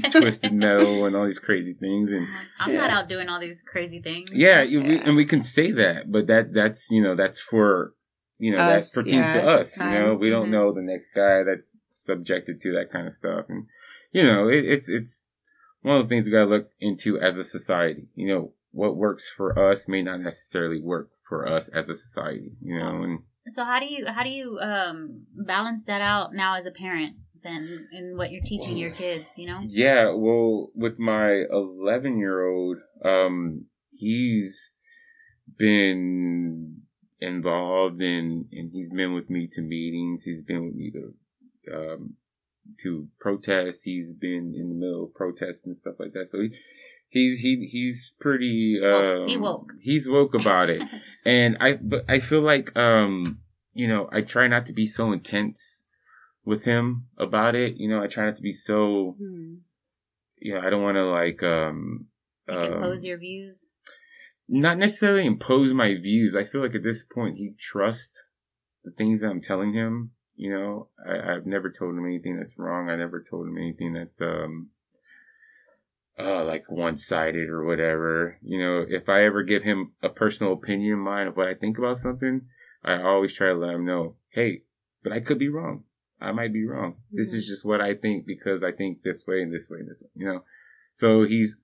Metal, Twisted Metal, and all these crazy things. And I'm not out doing all these crazy things. yeah, you, We, and we can say that, but that that's you know that's for you know Us, that pertains to us. You know, we don't Mhm. know the next guy that's subjected to that kind of stuff, and you know, it, it's it's one of those things we got to look into as a society. You know, what works for us may not necessarily work for us as a society. You know, and So how do you how do you um balance that out now as a parent then in what you're teaching your kids, you know? Yeah, well, with my 11 year old, um, he's been involved in, and he's been with me to meetings. He's been with me to, um, to protests. He's been in the middle of protests and stuff like that. So he, he's, he, he's pretty, Woke. um, He woke. He's woke about it. and I, but I feel like, um, you know, I try not to be so intense with him about it. You know, I try not to be so, Hmm. you know, I don't want to like, um, Like um, impose your views. not necessarily impose my views. I feel like at this point he trusts the things that I'm telling him. You know, I, I've never told him anything that's wrong. I never told him anything that's um uh like one sided or whatever. You know, if I ever give him a personal opinion of mine of what I think about something, I always try to let him know, hey, but I could be wrong. I might be wrong. This is just what I think because I think this way and this way and this way, you know. So he's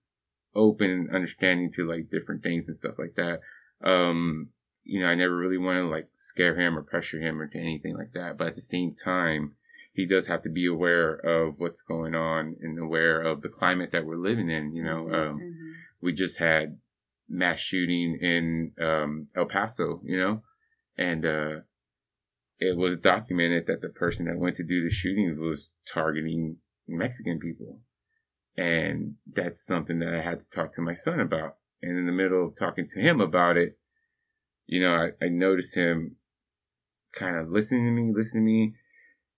open and understanding to like different things and stuff like that. Um, you know, I never really want to like scare him or pressure him or to anything like that. But at the same time, he does have to be aware of what's going on and aware of the climate that we're living in. You know, um, Mhm. we just had mass shooting in um, El Paso, you know, and uh, it was documented that the person that went to do the shooting was targeting Mexican people. And that's something that I had to talk to my son about. And in the middle of talking to him about it, you know, I, I noticed him kind of listening to me, listening to me.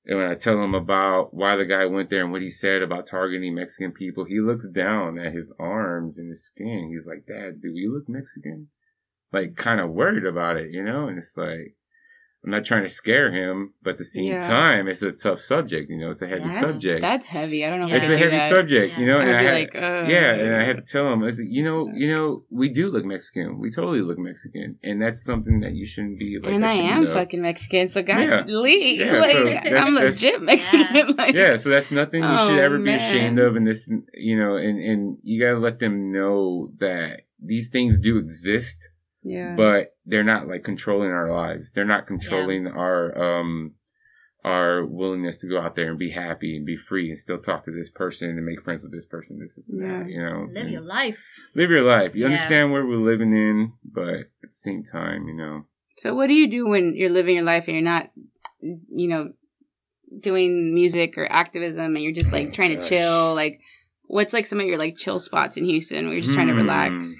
And when I tell him about why the guy went there and what he said about targeting Mexican people, he looks down at his arms and his skin. He's like, Dad, do we look Mexican? Like, kind of worried about it, you know? And it's like, I'm not trying to scare him, but at the same Yeah. time, it's a tough subject, you know? It's a heavy that's, subject. That's heavy. I don't know. Yeah. it's I a can do heavy that. subject, you know? And I be had, like, uh, yeah, and I had to tell him, I said, you know, you know, we do look Mexican. We totally look Mexican, and that's something that you shouldn't be like. and I am of. fucking Mexican, so God, Yeah. Lee, Yeah, like so that's- I'm that's- legit Mexican. like, Yeah, so that's nothing you should Oh, ever be ashamed of, and this, you know, and and you gotta let them know that these things do exist, yeah. but they're not like controlling our lives. They're not controlling our um our willingness to go out there and be happy and be free and still talk to this person and make friends with this person. This is Yeah. that, you know. Live and- your life. live your life. You Yeah. understand where we're living in, but at the same time, you know. So what do you do when you're living your life and you're not, you know, doing music or activism and you're just like trying to Gosh. chill? Like, what's like some of your like chill spots in Houston where you're just trying to Hmm, relax,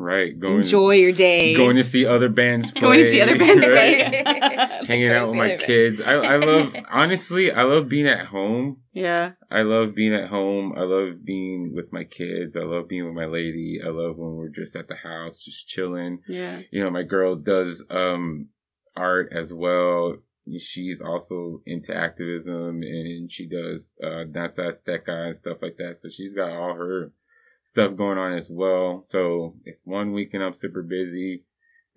Right. Going enjoy your day, going to see other bands play. going to see other bands right? play, Hanging out with my kids. I, I love honestly, I love being at home. Yeah, I love being at home. I love being with my kids. I love being with my lady. I love when we're just at the house, just chilling. yeah. You know, my girl does um art as well. She's also into activism and she does uh Danza Azteca and stuff like that. So she's got all her stuff going on as well. So if one weekend I'm super busy,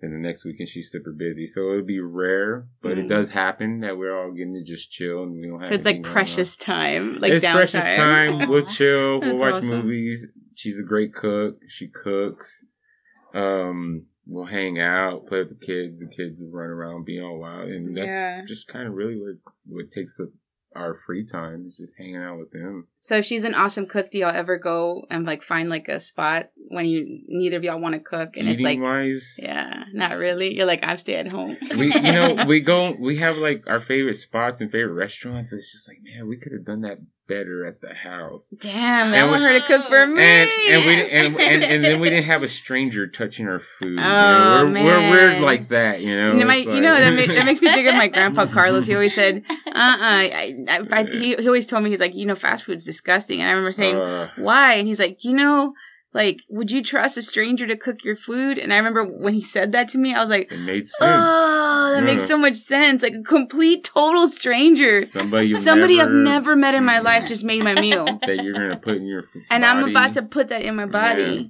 then the next weekend she's super busy. So it'll be rare, but it Mm. does happen that we're all getting to just chill and we don't have So it's like anything going on. precious time, like it's downtime. precious time. We'll chill. we'll watch awesome. movies. She's a great cook. She cooks. Um, we'll hang out, play with the kids. The kids run around, being all wild, and that's Yeah. just kind of really what what takes up our free time is just hanging out with them. So if she's an awesome cook, do y'all ever go and like find like a spot when you neither of y'all want to cook and it's Eating like, wise, yeah, not really. You're like, I stay at home. we you know we go we have like our favorite spots and favorite restaurants. So it's just like man, we could have done that better at the house. Damn, I And want we- her to cook for me. and and we and, and and then we didn't have a stranger touching our food. you Oh, know? we're, we're weird like that, you know. You know, my, It's you know that, ma- that makes me think of my grandpa Carlos. He always said, "Uh, uh I, I, I, he, he always told me he's like, you know, fast food's disgusting." And I remember saying, Uh, "Why?" And he's like, "You know, like, would you trust a stranger to cook your food?" And I remember when he said that to me, I was like, it made sense. "Oh, that makes so much sense! Like a complete, total stranger, Somebody you've somebody never, I've never met in my life, just made my meal." that you're gonna put in your f- and I'm about to put that in my body. Yeah.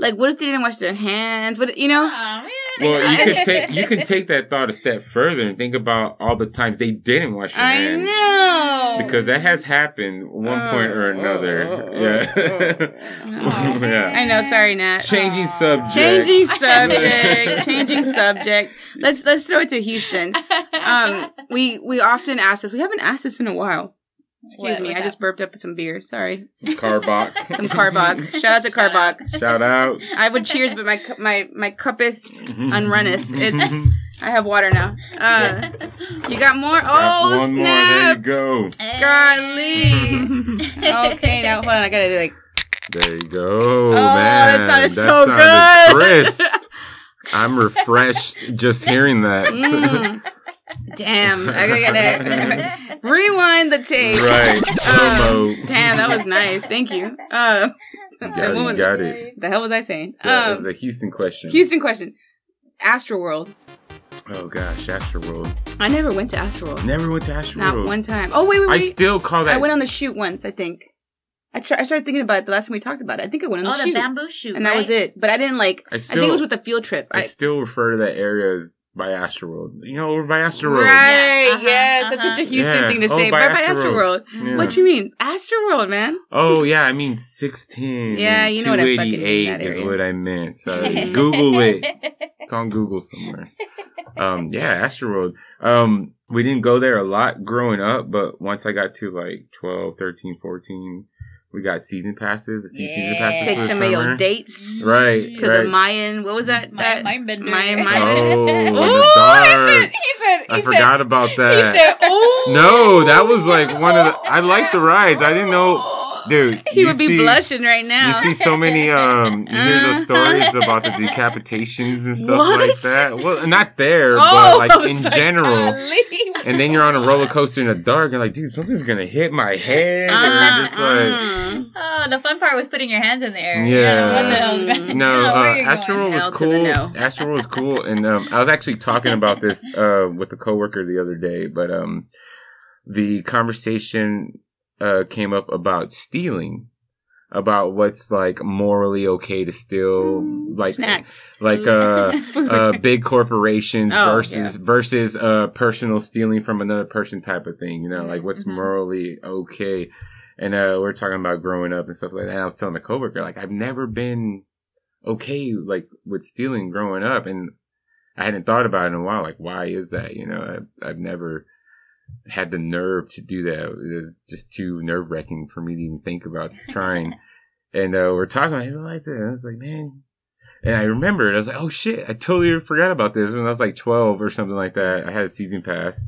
Like, what if they didn't wash their hands? What you know? Aw, man. Well, you could take you can take that thought a step further and think about all the times they didn't wash their I hands. know Because that has happened one point or Oh, another. oh, oh, yeah. oh. yeah. I know. Sorry, Nat. Changing subject. Changing subject. changing subject. Let's let's throw it to Houston. Um, we we often ask this. We haven't asked this in a while. Excuse What me. I that? just burped up some beer. Sorry. Some Karbach. Some Karbach. Shout out to Shout. Karbach. Shout out. I would cheers, but my cu- my my cupeth unrunneth. It's I have water now. Uh, you got more? Got Oh one more. There you snap! go. Golly. okay, now hold on. I gotta do like. There you go, Oh, man. that sounded so sounded good. Crisp. I'm refreshed just hearing that. Mm. Damn, I gotta get it. rewind the tape. right. Slow-mo. Damn, that was nice. Thank you. Uh, You got it. You got it. the hell was I saying? So it Um, was a Houston question. Houston question. Astroworld. Oh gosh, Astroworld. I never went to Astroworld. Never went to Astroworld. Not one time. Oh wait, wait, I still call that. I went on the shoot once. I think. I, tr- I started thinking about it the last time we talked about it. I think I went on the shoot. Oh, the the Bamboo Chute. and that was it. But I didn't like. I still, I think it was with the field trip. I I, still refer to that area as by Astroworld. You know, we're by Astroworld. right? Uh-huh, yes, that's uh-huh. such a Houston Yeah. thing to Oh, say. by Bye bye Astroworld. Astroworld. Yeah. What you mean, Astroworld, man? Oh yeah, I mean sixteen. Yeah, you know what I fucking mean, 288 that is area. what I meant. Sorry. Google it. It's on Google somewhere. Um, yeah, Astroworld. Um, we didn't go there a lot growing up, but once I got to like 12, 13, 14, we got season passes, a few season Yeah. passes Take for the some of your dates Right, to right. the Mayan. What was that? My, that my bender. Mayan, Oh, Mayan. in Ooh, he said. He said. He I said. forgot about that. He said, "Ooh." No, that was like one of the- I liked the rides. I didn't know- dude. He would be see- blushing right now. You see so many um you hear those stories about the decapitations and stuff What? like that. Well, not there, oh, but like in like, general. golly. And then you're on a roller coaster in the dark and like, dude, something's gonna hit my head. and you're just like Uh-uh. Oh, the fun part was putting your hands in the air. Yeah. what the hell's Mm. No, where uh, are you going? Astro was L cool. no. Astro was cool, and um, I was actually talking about this uh, with a coworker the other day. But um, the conversation uh, came up about stealing, about what's like morally okay to steal, like snacks, like uh, uh, big corporations Oh, versus versus uh, personal stealing from another person type of thing. You know, like what's Mhm. morally okay. And uh, we're talking about growing up and stuff like that. And I was telling the coworker, like, I've never been okay, like, with stealing growing up. And I hadn't thought about it in a while. Like, why is that? You know, I've, I've never had the nerve to do that. It was just too nerve wracking for me to even think about trying. and uh, we're talking about, he's like. And I was like, man. And I remembered, I was like, oh shit, I totally forgot about this when I was like 12 or something like that. I had a season pass.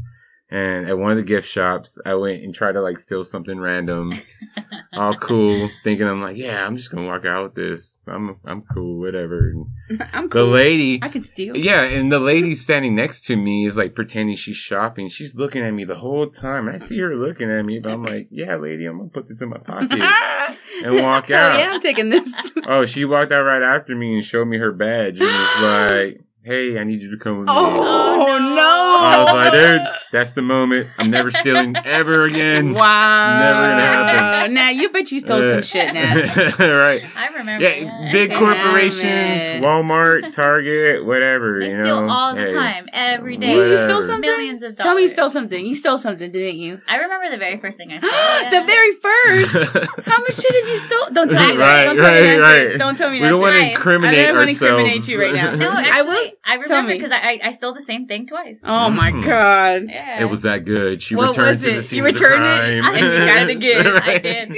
And at one of the gift shops, I went and tried to like steal something random, all cool, thinking I'm like, yeah, I'm just gonna walk out with this. I'm I'm cool, whatever. And I'm cool. the lady, I could steal. yeah, and the lady standing next to me is like pretending she's shopping. She's looking at me the whole time. I see her looking at me, but I'm like, yeah, lady, I'm gonna put this in my pocket and walk out. yeah, I'm taking this. Oh, she walked out right after me and showed me her badge and was like, hey, I need you to come with me. Oh, Oh, no. no! I was like, dude, that's the moment. I'm never stealing ever again. Wow. Never gonna happen. Now you bet you stole some shit now. right. I remember. Yeah, that. big corporations, it. Walmart, Target, whatever. They you steal know, all the Hey. time, every day. You, you stole Whatever. something? Millions of dollars. Tell me you stole something. You stole something, didn't you? I remember the very first thing I stole. yeah. the very first. How much shit have you stolen? Don't tell me that. Right, Don't tell me right, that. right. Don't tell me we don't that. want to right. incriminate I don't wanna ourselves. incriminate you right now. No, I actually, will- I, tell remember me. because I, I I stole the same thing twice. Oh my Mm. god. Yeah, It was that good. She What returned was to the it? scene You returned it? crime. And you got it again. I Right. did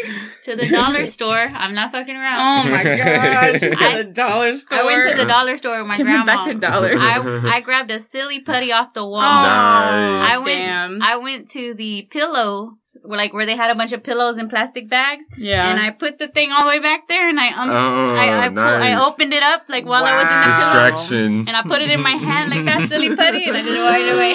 to the dollar store. I'm not fucking around. Oh my gosh. She's I- at the dollar store. I went to the dollar store with my Give me grandma. back the dollar. I I grabbed a silly putty off the wall. Oh, Nice. I went. damn. I went to the pillows, where, like where they had a bunch of pillows in plastic bags, yeah. and I put the thing all the way back there, and I um, Oh, I I, pull- I opened it up like while I was in the Wow. pillow, Distraction. and I put it in my hand like that silly putty, and I did it right away.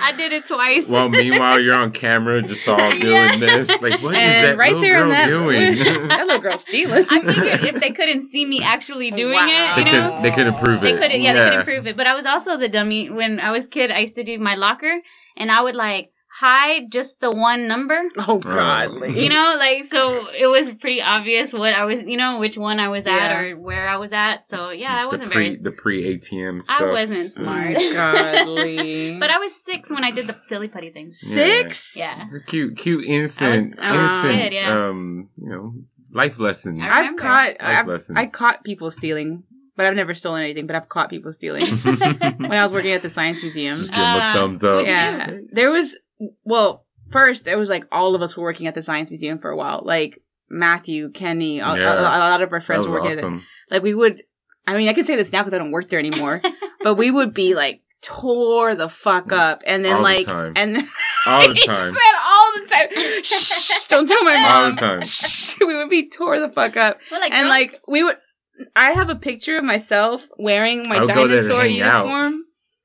I did it twice. Well, meanwhile, you're on camera, just all doing Yeah. this. Like, what is and that right little there girl in that, doing? that little girl stealing. I figured if they couldn't see me actually oh, doing Wow. it, they know, could, they could improve They it. could, yeah, they could improve it. But I was also the dummy when I was a kid. I used to do my locker, and I would like hide just the one number. oh godly. You know, like so it was pretty obvious what I was, you know, which one I was at Yeah. or where I was at. So yeah, I wasn't the pre, very. the pre ATM stuff. I wasn't smart. Oh, godly. but I was six when I did the silly putty thing. six. Yeah. It's a cute, cute, instant, I was- I was instant, kid, yeah. um, you know, life lessons. I I've caught. Life I've, lessons. I caught people stealing, but I've never stolen anything. But I've caught people stealing when I was working at the science museum. Just give them Uh, a thumbs up. Yeah, there was. Well, first it was like all of us were working at the science museum for a while. Like Matthew, Kenny, a, a- Yeah. a, lot of our friends were working. At it. awesome. Like we would. I mean, I can say this now because I don't work there anymore. but we would be like tore the fuck mm. up, and then All the like, time. and then All the He time. said all the time. Shh! Don't tell my All the time. Shh, we would be tore the fuck up, like, and girl- like we would. I have a picture of myself wearing my I would go there to dinosaur hang out. uniform,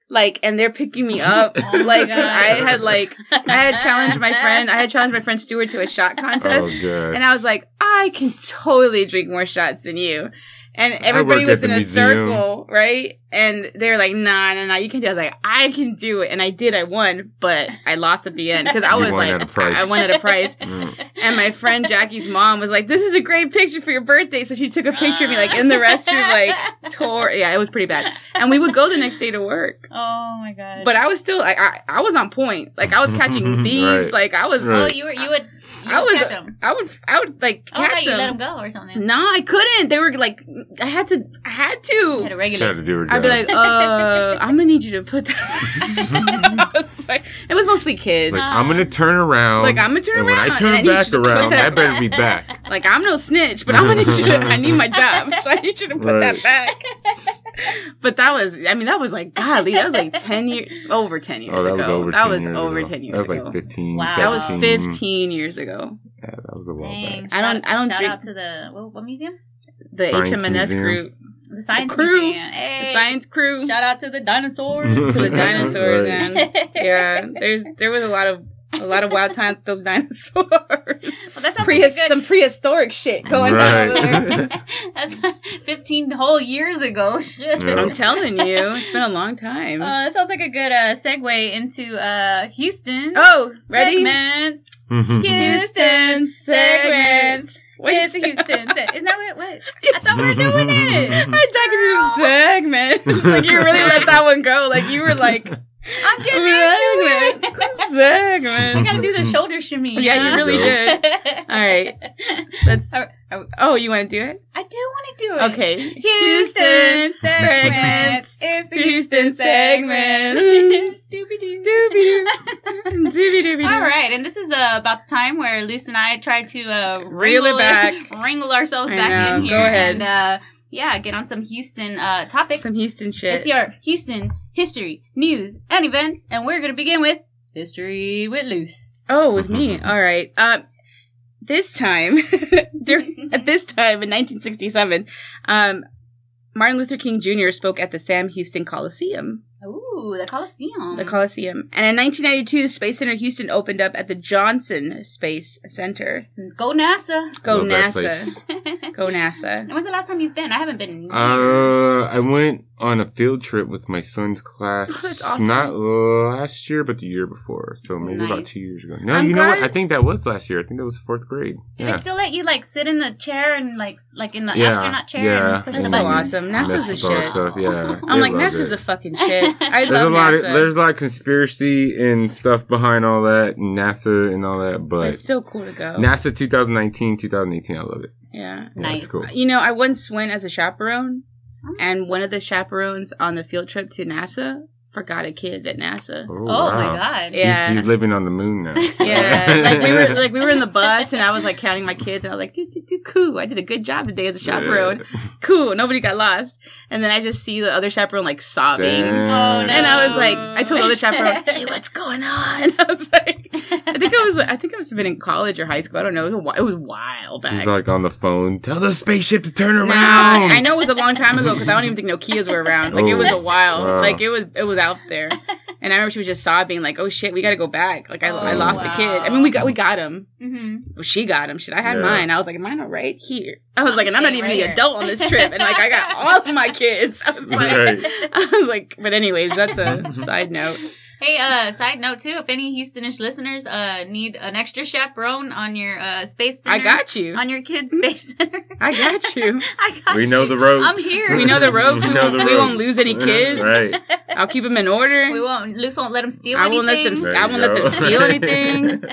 like, and they're picking me up, Oh like, 'cause I had like, I had challenged my friend, I had challenged my friend Stuart to a shot contest, Oh, and I was like, I can totally drink more shots than you. And everybody was in a museum. circle, right? And they're like, nah, nah, nah, you can do it. I was like, I can do it. And I did, I won, but I lost at the end because I was won like, at a price. I won at a price. Mm. And my friend Jackie's mom was like, this is a great picture for your birthday. So she took a picture of me like in the restroom, like tore. Yeah, it was pretty bad. And we would go the next day to work. Oh my god. But I was still, like, I, I was on point. Like I was catching thieves. Right. Like I was, Right. oh, you were you would. You I would was, catch 'em. I would, I would like Oh, I catch thought you them. let them go or something. No, I couldn't. They were like, I had to, I had to. You had to. to Try regulate. to do I'd be like, uh, I'm gonna need you to put that. Was like, it was mostly kids. Like, Like, I'm gonna turn around. Like I'm gonna turn and around. when I and turn need you back to put around, that I better be back. Like, I'm no snitch, but I'm gonna need you to, I need my job, so I need you to put Right. that back. but that was, I mean, that was like, golly, that was like 10 years, over 10 years Oh, that ago. was over. that 10 was years over ago. 10 years That was ago. like 15. Wow. that was 15 years ago. Yeah, that was a while Dang. back. I don't- I don't shout drink- out to the what, what museum? The Science HMNS Museum. group, The science crew. Hey. the science crew. Shout out to the dinosaurs. to the dinosaurs, Right. man. Yeah, there's there was a lot of a lot of wild times with those dinosaurs. Well, that sounds Prehis- like good. some prehistoric shit going on over there. That's 15 whole years ago. Shit. Yeah. I'm telling you, it's been a long time. Uh, that sounds like a good uh, segue into uh, Houston. oh, ready? Segments. Mhm. Houston segments. What'd you say? Houston se- Isn't that what? what? I thought we were doing it. I talking to segments. like you really let that one go. Like you were like I'm getting into it. segment. I gotta do the shoulder shimmy. Yeah, you really did. All right, let's. Oh, you want to do it? I do want to do it. Okay. Houston segments. It's the Houston segment. Doobie-doo. Doobie doobie doobie. All right, and this is uh, about the time where Luce and I tried to uh, Reel it back. wrangle ourselves I back know, in go here, ahead. and uh, yeah, get on some Houston uh, topics. Some Houston shit. It's your Houston history, news, and events, and we're gonna begin with history with Luce. Oh, with me. All right. Uh, this time, during, at this time in 1967, um, Martin Luther King Jr. spoke at the Sam Houston Coliseum. Ooh, the Coliseum. The Coliseum. And in 1992, Space Center Houston opened up at the Johnson Space Center. Go NASA. Go Love NASA. Go NASA. And when's the last time you've been? I haven't been. in years. Uh, I went on a field trip with my son's class. Oh, that's awesome. Not last year, but the year before. So maybe about two years ago. No, I'm you know what? I think that was last year. I think that was fourth grade. Do Yeah. they still let you like sit in the chair and like like in the Yeah, astronaut chair yeah. and push That's the so awesome. NASA's the That's all shit. Stuff. Yeah. I'm They like, NASA's it. the fucking shit. I There's love a lot NASA. of there's a lot of conspiracy and stuff behind all that, and NASA and all that. But it's so cool to go. NASA 2019, 2018, I love it. yeah. Yeah, Nice. It's cool. You know, I once went as a chaperone, Oh. and one of the chaperones on the field trip to NASA forgot a kid at NASA. Oh, Oh my god. Yeah. He's, he's living on the moon now. Yeah, like we were like we were in the bus, and I was like counting my kids, and I was like, "Dude, dude, dude, cool! I did a good job today as a chaperone. Cool, nobody got lost." And then I just see the other chaperone like sobbing, Damn. Oh, no. and I was like, I told the other chaperone, "Hey, what's going on?" I was like, I think I was, I think I was been in college or high school. I don't know. It was a, whi- it was a while back. He's like on the phone. Tell the spaceship to turn around. Nah, I know it was a long time ago because I don't even think Nokia's were around. Like it was a Oh, while. wow. Like it was it was out there. And I remember she was just sobbing, like, "Oh shit, we got to go back." Like I, I Oh, lost wow. a kid. I mean, we got we got him. hmm Well, she got him. Shit, I had Yeah. mine. I was like, "Am I not right here?" I was like, and I'm not even right the here. adult on this trip, and like I got all of my kids. I was like, Right. I was like, but anyways, that's a side note. Hey, uh, side note too, if any Houstonish listeners uh need an extra chaperone on your uh space center, I got you. on your kids' space center. I got you. I got We know the ropes. I'm here. We know the ropes. We We know won't- we won't lose any kids. right. I'll keep them in order. We won't. Luce won't let them steal I won't let anything. them. There I won't let them steal anything.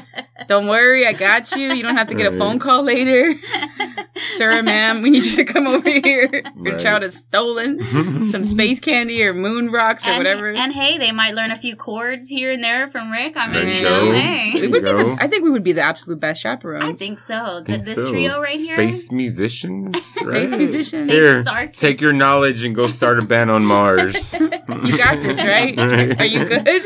Don't worry, I got you. You don't have to get a phone call later. Sir, ma'am, we need you to come over here. Your Right. child has stolen some space candy or moon rocks or and, whatever. and hey, they might learn a few chords here and there from Rick. I There mean, you you know, go. we hey. would be There you the. I think we would be the absolute best chaperones. I think so. Think Th- this so. trio right here. Space musicians. Space musicians. Space Here, artists. take your knowledge and go start a band on Mars. You got this, right? Are you good?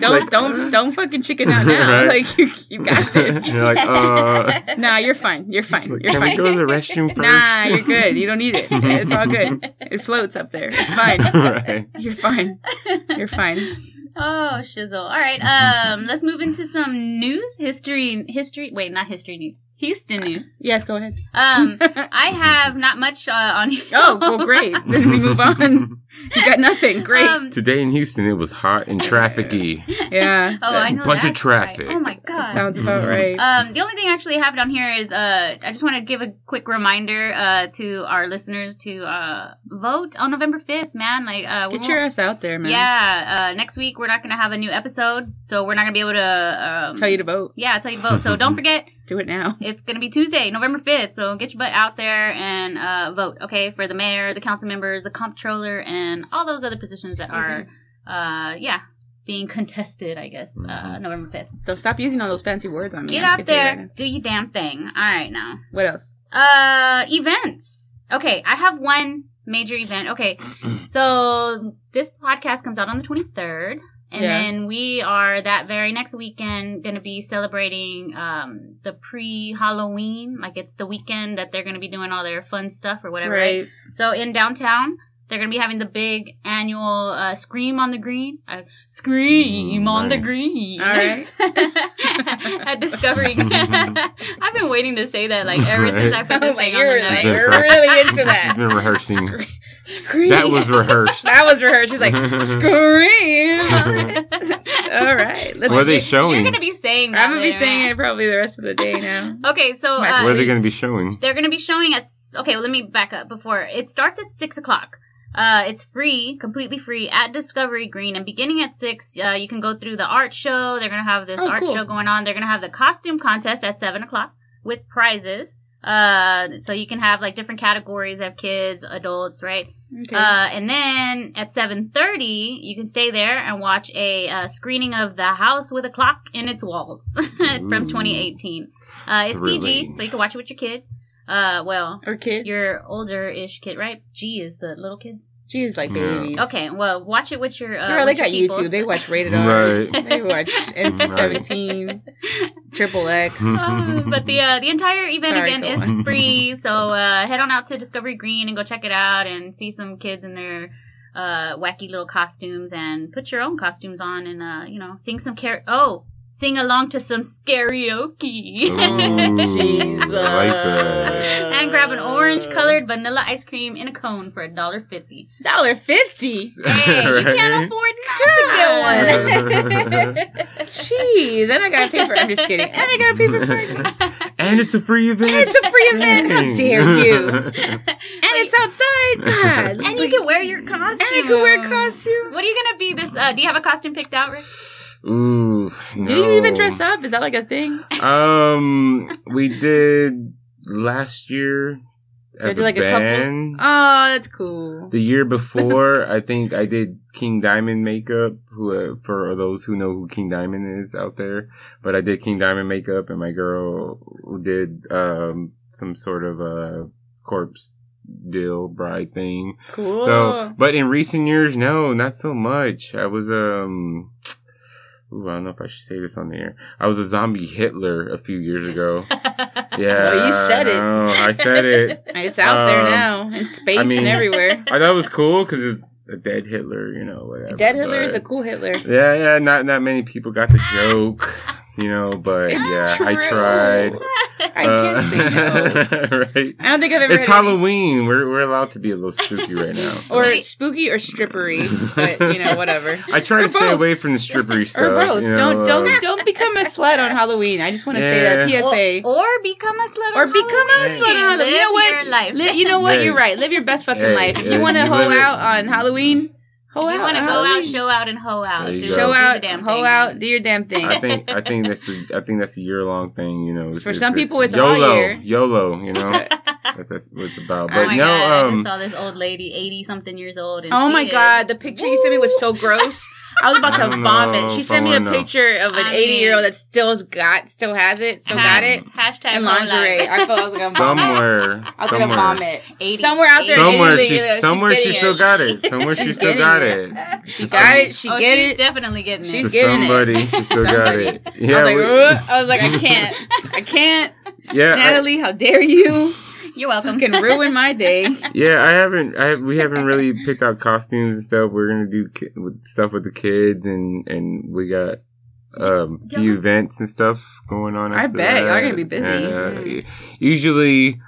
Don't Like, don't don't fucking chicken out now. Right. Like you, you got this. You're like, uh, Nah, you're fine. You're fine. You're can we fine. Go to the restroom first? Nah, you're good. You don't need it. It's all good. It floats up there. It's fine. right. You're fine. You're fine. Oh, shizzle. All right. Um, let's move into some news, history, history. Wait, not history news. Houston news. Yes, go ahead. Um, I have not much uh, on. Here. Oh, well, great. Then we move on. You got nothing. Great. Um, Today in Houston, it was hot and trafficy. yeah. oh, I know. Bunch of traffic. right. Oh my god. Sounds about right. Um, the only thing I actually have down here is uh, I just want to give a quick reminder uh, to our listeners to uh, vote on November fifth. Man, like uh, we Get your ass out there, man. yeah. Uh, next week we're not gonna have a new episode, so we're not gonna be able to um, Tell you to vote. Yeah, tell you to vote. So don't forget, Do it now. it's gonna be Tuesday, November fifth. So get your butt out there and uh, vote, okay, for the mayor, the council members, the comptroller, and all those other positions that are, uh, yeah, being contested. I guess uh, Mhm. November fifth. They'll stop using all those fancy words on me. Get out gonna tell you there, right do your damn thing. All right, now. now. What else? Uh, events. Okay, I have one major event. Okay, so this podcast comes out on the 23rd. And Yeah. then we are that very next weekend going to be celebrating um, the pre Halloween. Like it's the weekend that they're going to be doing all their fun stuff or whatever. Right. So in downtown, they're going to be having the big annual uh, Scream on the Green. Uh, scream Mm, on the. Green. All right. At Discovery. I've been waiting to say that like ever since I put this Like, thing on you're the like, notes. you're really into She's that. been rehearsing. Scream. That was rehearsed. That was rehearsed. She's like, scream. All right. Let's What are they showing? You're going to be saying that I'm gonna be saying it probably the rest of the day now. Okay, so My uh, What are they going to be showing? they're going to be showing at okay well, let me back up before it starts at six o'clock uh, it's free completely free at discovery green and beginning at six uh, you can go through the art show they're going to have this Oh, art cool. show going on they're going to have the costume contest at seven o'clock with prizes uh, so you can have like different categories of kids adults right Okay. uh, and then at 7.30 you can stay there and watch a uh, screening of the house with a clock in its walls from 2018 uh, it's pg so you can watch it with your kid uh, well or kids. your older-ish kid, right? G is the little kids. She's like Yeah. babies. Okay, well, watch it with your. Uh, Girl, they with your got peoples. YouTube. They watch rated R. Right. They watch NC seventeen, triple X. Uh, but the uh, the entire event Sorry, again is on. free, so uh, head on out to Discovery Green and go check it out and see some kids in their uh, wacky little costumes and put your own costumes on and uh, you know sing some car. Oh, sing along to some karaoke. Ooh, Jesus. Like and grab an orange colored vanilla ice cream in a cone for a dollar fifty. dollar fifty. Hey, you can't afford not to get one. Jeez, and I gotta pay for. I'm just kidding. And I gotta pay for parking. and it's a free event. And it's a free event. How dare you? And it's outside. God. and you can wear your costume. And I can wear a costume. What are you gonna be this? Uh, do you have a costume picked out, Rick? Ooh, Do you even dress up? Is that like a thing? Um, we did last year as it like a band. couple's? Oh, that's cool. The year before, I think I did King Diamond makeup. Who, uh, for those who know who King Diamond is out there, but I did King Diamond makeup, and my girl did um some sort of a corpse deal bride thing. Cool. So, but in recent years, no, not so much. I was um. Ooh, I don't know if I should say this on the air. I was a zombie Hitler a few years ago. Yeah, Well, you said it. I know, I said it. it's out there um, now in space I mean- and everywhere. I thought it was cool because a dead Hitler, you know, whatever. Dead Hitler but- is a cool Hitler. Yeah, yeah. Not not many people got the joke, you know. But It's yeah, I tried. I can't say no. no. right? I don't think I've ever. It's heard any- Halloween. We're we're allowed to be a little spooky right now. so. or spooky or strippery, but you know whatever. I try or to stay away from the strippery stuff. Or both. you know, don't don't um, don't become a slut on Halloween. I just want to say that PSA. Or, or become a slut. Or on become a slut on Halloween. You know what? Your life. Li- you know what? Yeah. You're right. Live your best fucking Yeah, life. If yeah, you want to hoe out on Halloween, hoe you out. want to go out, show out, and hoe out. There you Do- go. show do out, damn hoe thing. out, do your damn thing. I think I think that's a, I think that's a year long thing. You know, For some people, it's all YOLO, year. YOLO. You know, that's, that's what it's about. oh But my no, god! I just um, saw this old lady, eighty something years old. And Oh my is- god, the picture you sent me was so gross. I was about I to vomit. She sent me a wanna know. picture of an I 80 year old that still's got, still has it, still got it, Hashtag and lingerie. I felt I was gonna vomit. somewhere, I was gonna vomit. 80. Somewhere out there, somewhere Italy, she, uh, she's somewhere she still got it. Somewhere she She's still got it. it. She got it. She oh, get she's it. definitely getting She's it. To getting it. somebody, she still got Somebody. it. I was like, we- I was like, I can't, I can't. yeah, I- Natalie, how dare you? You're welcome. You can ruin my day. yeah. I haven't, I we haven't really picked out costumes and stuff. We're gonna do ki- with stuff with the kids, and and we got um Yeah. few events and stuff going on. I after bet. Y'all that. gonna be busy. Yeah. usually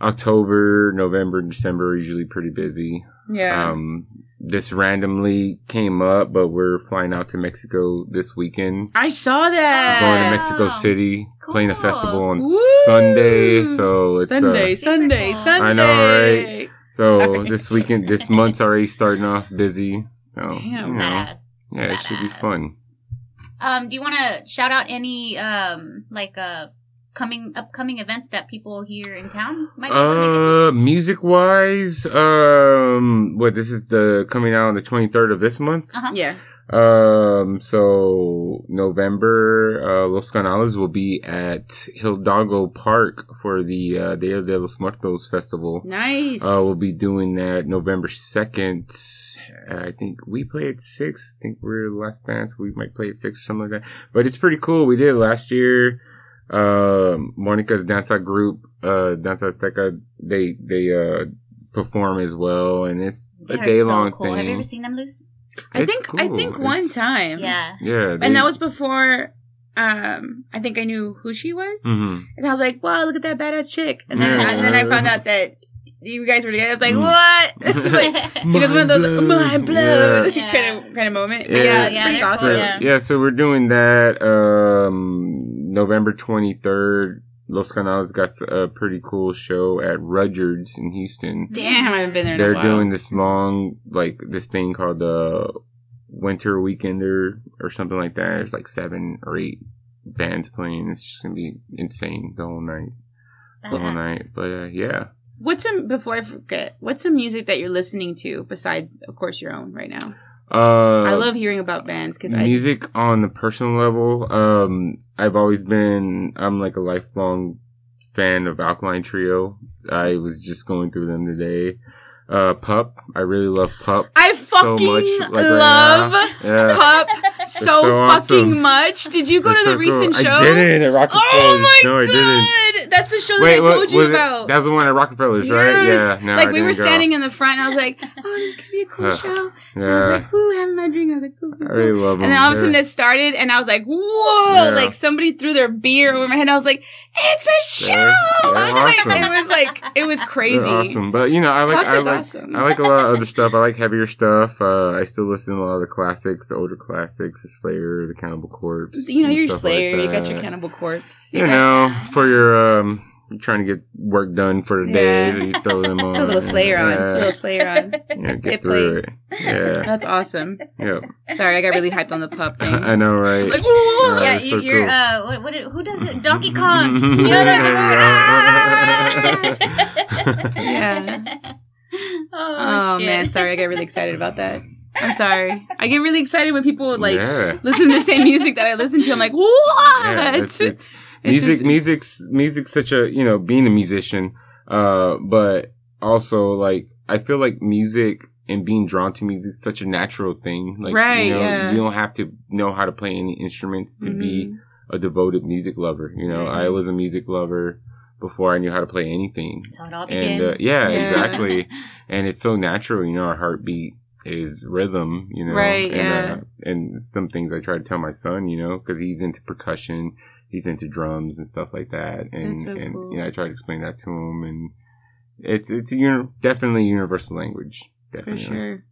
October, November, December are usually pretty busy. Yeah. Um, this randomly came up, but we're flying out to Mexico this weekend. I saw We're that. going to Mexico City, playing a festival on Woo! Sunday. So it's Sunday, Uh, Sunday, Sunday. I know, right? so Sorry. this weekend, this month's already starting off busy. So, Damn. you know, Badass. yeah, it should be fun. Um, do you want to shout out any um like uh coming upcoming events that people here in town might be able to make it to? Uh, music wise, um, what this is the coming out on the twenty third of this month. Uh-huh. Yeah. Um, so November, uh, Los Skarnales will be at Hidalgo Park for the uh, Dia de los Muertos festival. Nice. Uh, we'll be doing that November 2nd. I think we play at 6. I think we're the last band, so we might play at 6 or something like that. But it's pretty cool. We did it last year. Um, Monica's Danza group, uh, Danza Azteca, they, they, uh, perform as well. And it's They a are day so long cool. thing. Have you ever seen them loose? I It's think I cool. think one It's- time. Yeah. Yeah. And that was before um I think I knew who she was. hmm And I was like, wow, look at that badass chick. And then, Yeah. and then I found out that you guys were together. I was like, Mm. what? It's like, he was one of those my blood Yeah. kind of kind of moment. But Yeah, yeah, it's yeah, pretty awesome. So, Yeah. yeah, so we're doing that um November 23rd. Los Skarnales got a pretty cool show at Rudyard's in Houston. Damn, I haven't been there in They're a while. doing this long, like, this thing called the Winter Weekender or something like that. There's like seven or eight bands playing. It's just gonna be insane the whole night. The whole night. But uh, yeah. What's some before I forget? What's some music that you're listening to besides, of course, your own right now? Uh, I love hearing about bands because I music on the personal level um i've always been i'm like a lifelong fan of alkaline trio i was just going through them today uh pup i really love pup I so fucking much, like, love now. yeah Pup so, so fucking awesome. much. Did you go They're to the so recent cool. show? i didn't at rockefeller's Oh my no i didn't god, that's the show that wait I what told you was it about. that was the one at rockefeller's right yeah Yes. no like I we were didn't go. standing in the front, and I was like, "Oh, this could be a cool Ugh. show." I was yeah like, "Ooh, having my drink." I was like, "Cool." cool, i cool." really love them And then all of a sudden it started, and I was like, "Whoa!" Yeah. Like somebody threw their beer over my head. And I was like, "It's a show!" They're- they're I was like, awesome. it was like it was crazy. awesome but you know i like Pup i like awesome. I like a lot of other stuff. I like heavier stuff. Uh, I still listen to a lot of the classics, the older classics, the Slayer, the Cannibal Corpse. You know, and you're Slayer. like you got your. Cannibal Corpse. You got- know, for your um, trying to get work done for the day, Yeah. so you throw them on. Put a little Slayer on. Put a little Slayer on. yeah, get Hit through it. Yeah, That's awesome. yeah. Sorry, I got really hyped on the pup thing. I know, I right? was like, "Ooh!" Yeah, yeah, you, so you're cool. uh, what, what? Who does it? Donkey Kong. You know that? Yeah. oh, Oh shit. man, sorry, I get really excited about that. I'm sorry. I get really excited when people like yeah. listen to the same music that I listen to. I'm like, what? yeah, it's, it's It's music just- music's music's such a you know being a musician uh but also like i feel like music and being drawn to music is such a natural thing like Right, you know yeah. you don't have to know how to play any instruments to be Mhm. a devoted music lover you know i Mhm. was a music lover before i knew how to play anything it all and uh, yeah, Yeah. exactly and it's so natural you know our heartbeat is rhythm you know Right, and, yeah. uh, and some things i try to tell my son you know because he's into percussion he's into drums and stuff like that and That's so and cool. you know i try to explain that to him and it's it's a uni- definitely a universal language For definitely sure.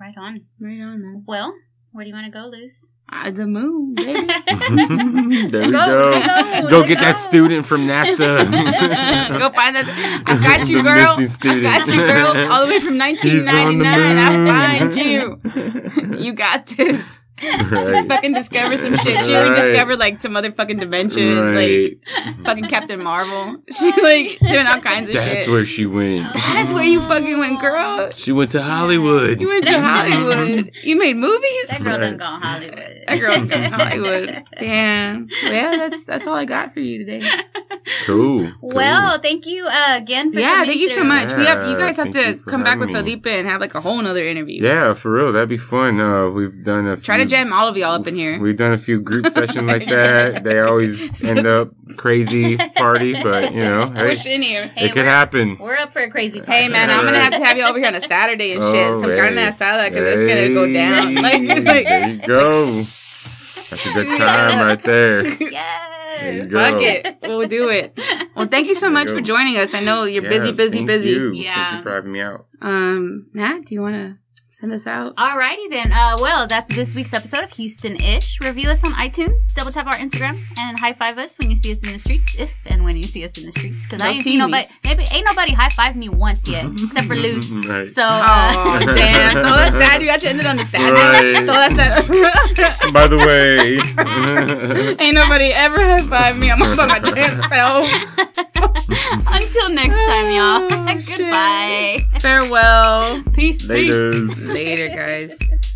right on. Right on, man. Well, where do you want to go, Luce? Uh, the moon, baby. there we Go, go go, go let's get that student from nasa Go find that. I got you, The girl. missing I student. got you, girl. All the way from He's on the 1999. I moon. find you. You got this. Just fucking discover some shit. She like Right. discovered like some other fucking dimension, like fucking Captain Marvel. She like doing all kinds of That's shit. That's where she went. That's where you fucking went, girl. She went to Hollywood. You went to Hollywood. You made movies. That girl Right. done gone Hollywood. That girl from Hollywood. Damn. Well, yeah, that's that's all I got for you today. Cool. Well, thank you uh, again for Yeah, thank you so through. much. We have you guys have to come back with me. Felipe and have like a whole nother interview. Yeah, for real. That'd be fun. Uh, we've done a Try to few- jam all of y'all up in here. We've done a few group sessions like that. They always end up crazy party, but you know, hey, here. it could happen. We're up for a crazy party. Hey man, I'm gonna have to have you over here on a Saturday and shit. Oh, Some hey. carne asada because it's gonna go down. Like it's like there you go. That's a good time right there. yeah. You go. Fuck it, we'll do it. Well, thank you so There much go. for joining us. I know you're busy, Yes, busy, thank busy. You. Yeah. Thank you for having me out. Um, Nat, do you want to send us out? Alrighty then. Uh, well, that's this week's episode of Houston Ish. Review us on iTunes. Double tap our Instagram and high five us when you see us in the streets, if and when you see us in the streets. Because I ain't see nobody. Maybe ain't nobody high five me once yet, except for Luce. right. So uh, Oh, damn. Throw that sad. You got to end it on the sad. Right. Throw that sad. By the way, Ain't nobody ever high five me. I'm all by my damn self. until next time, y'all. Oh, shit. Goodbye. Farewell. Peace. Peace. Later, guys.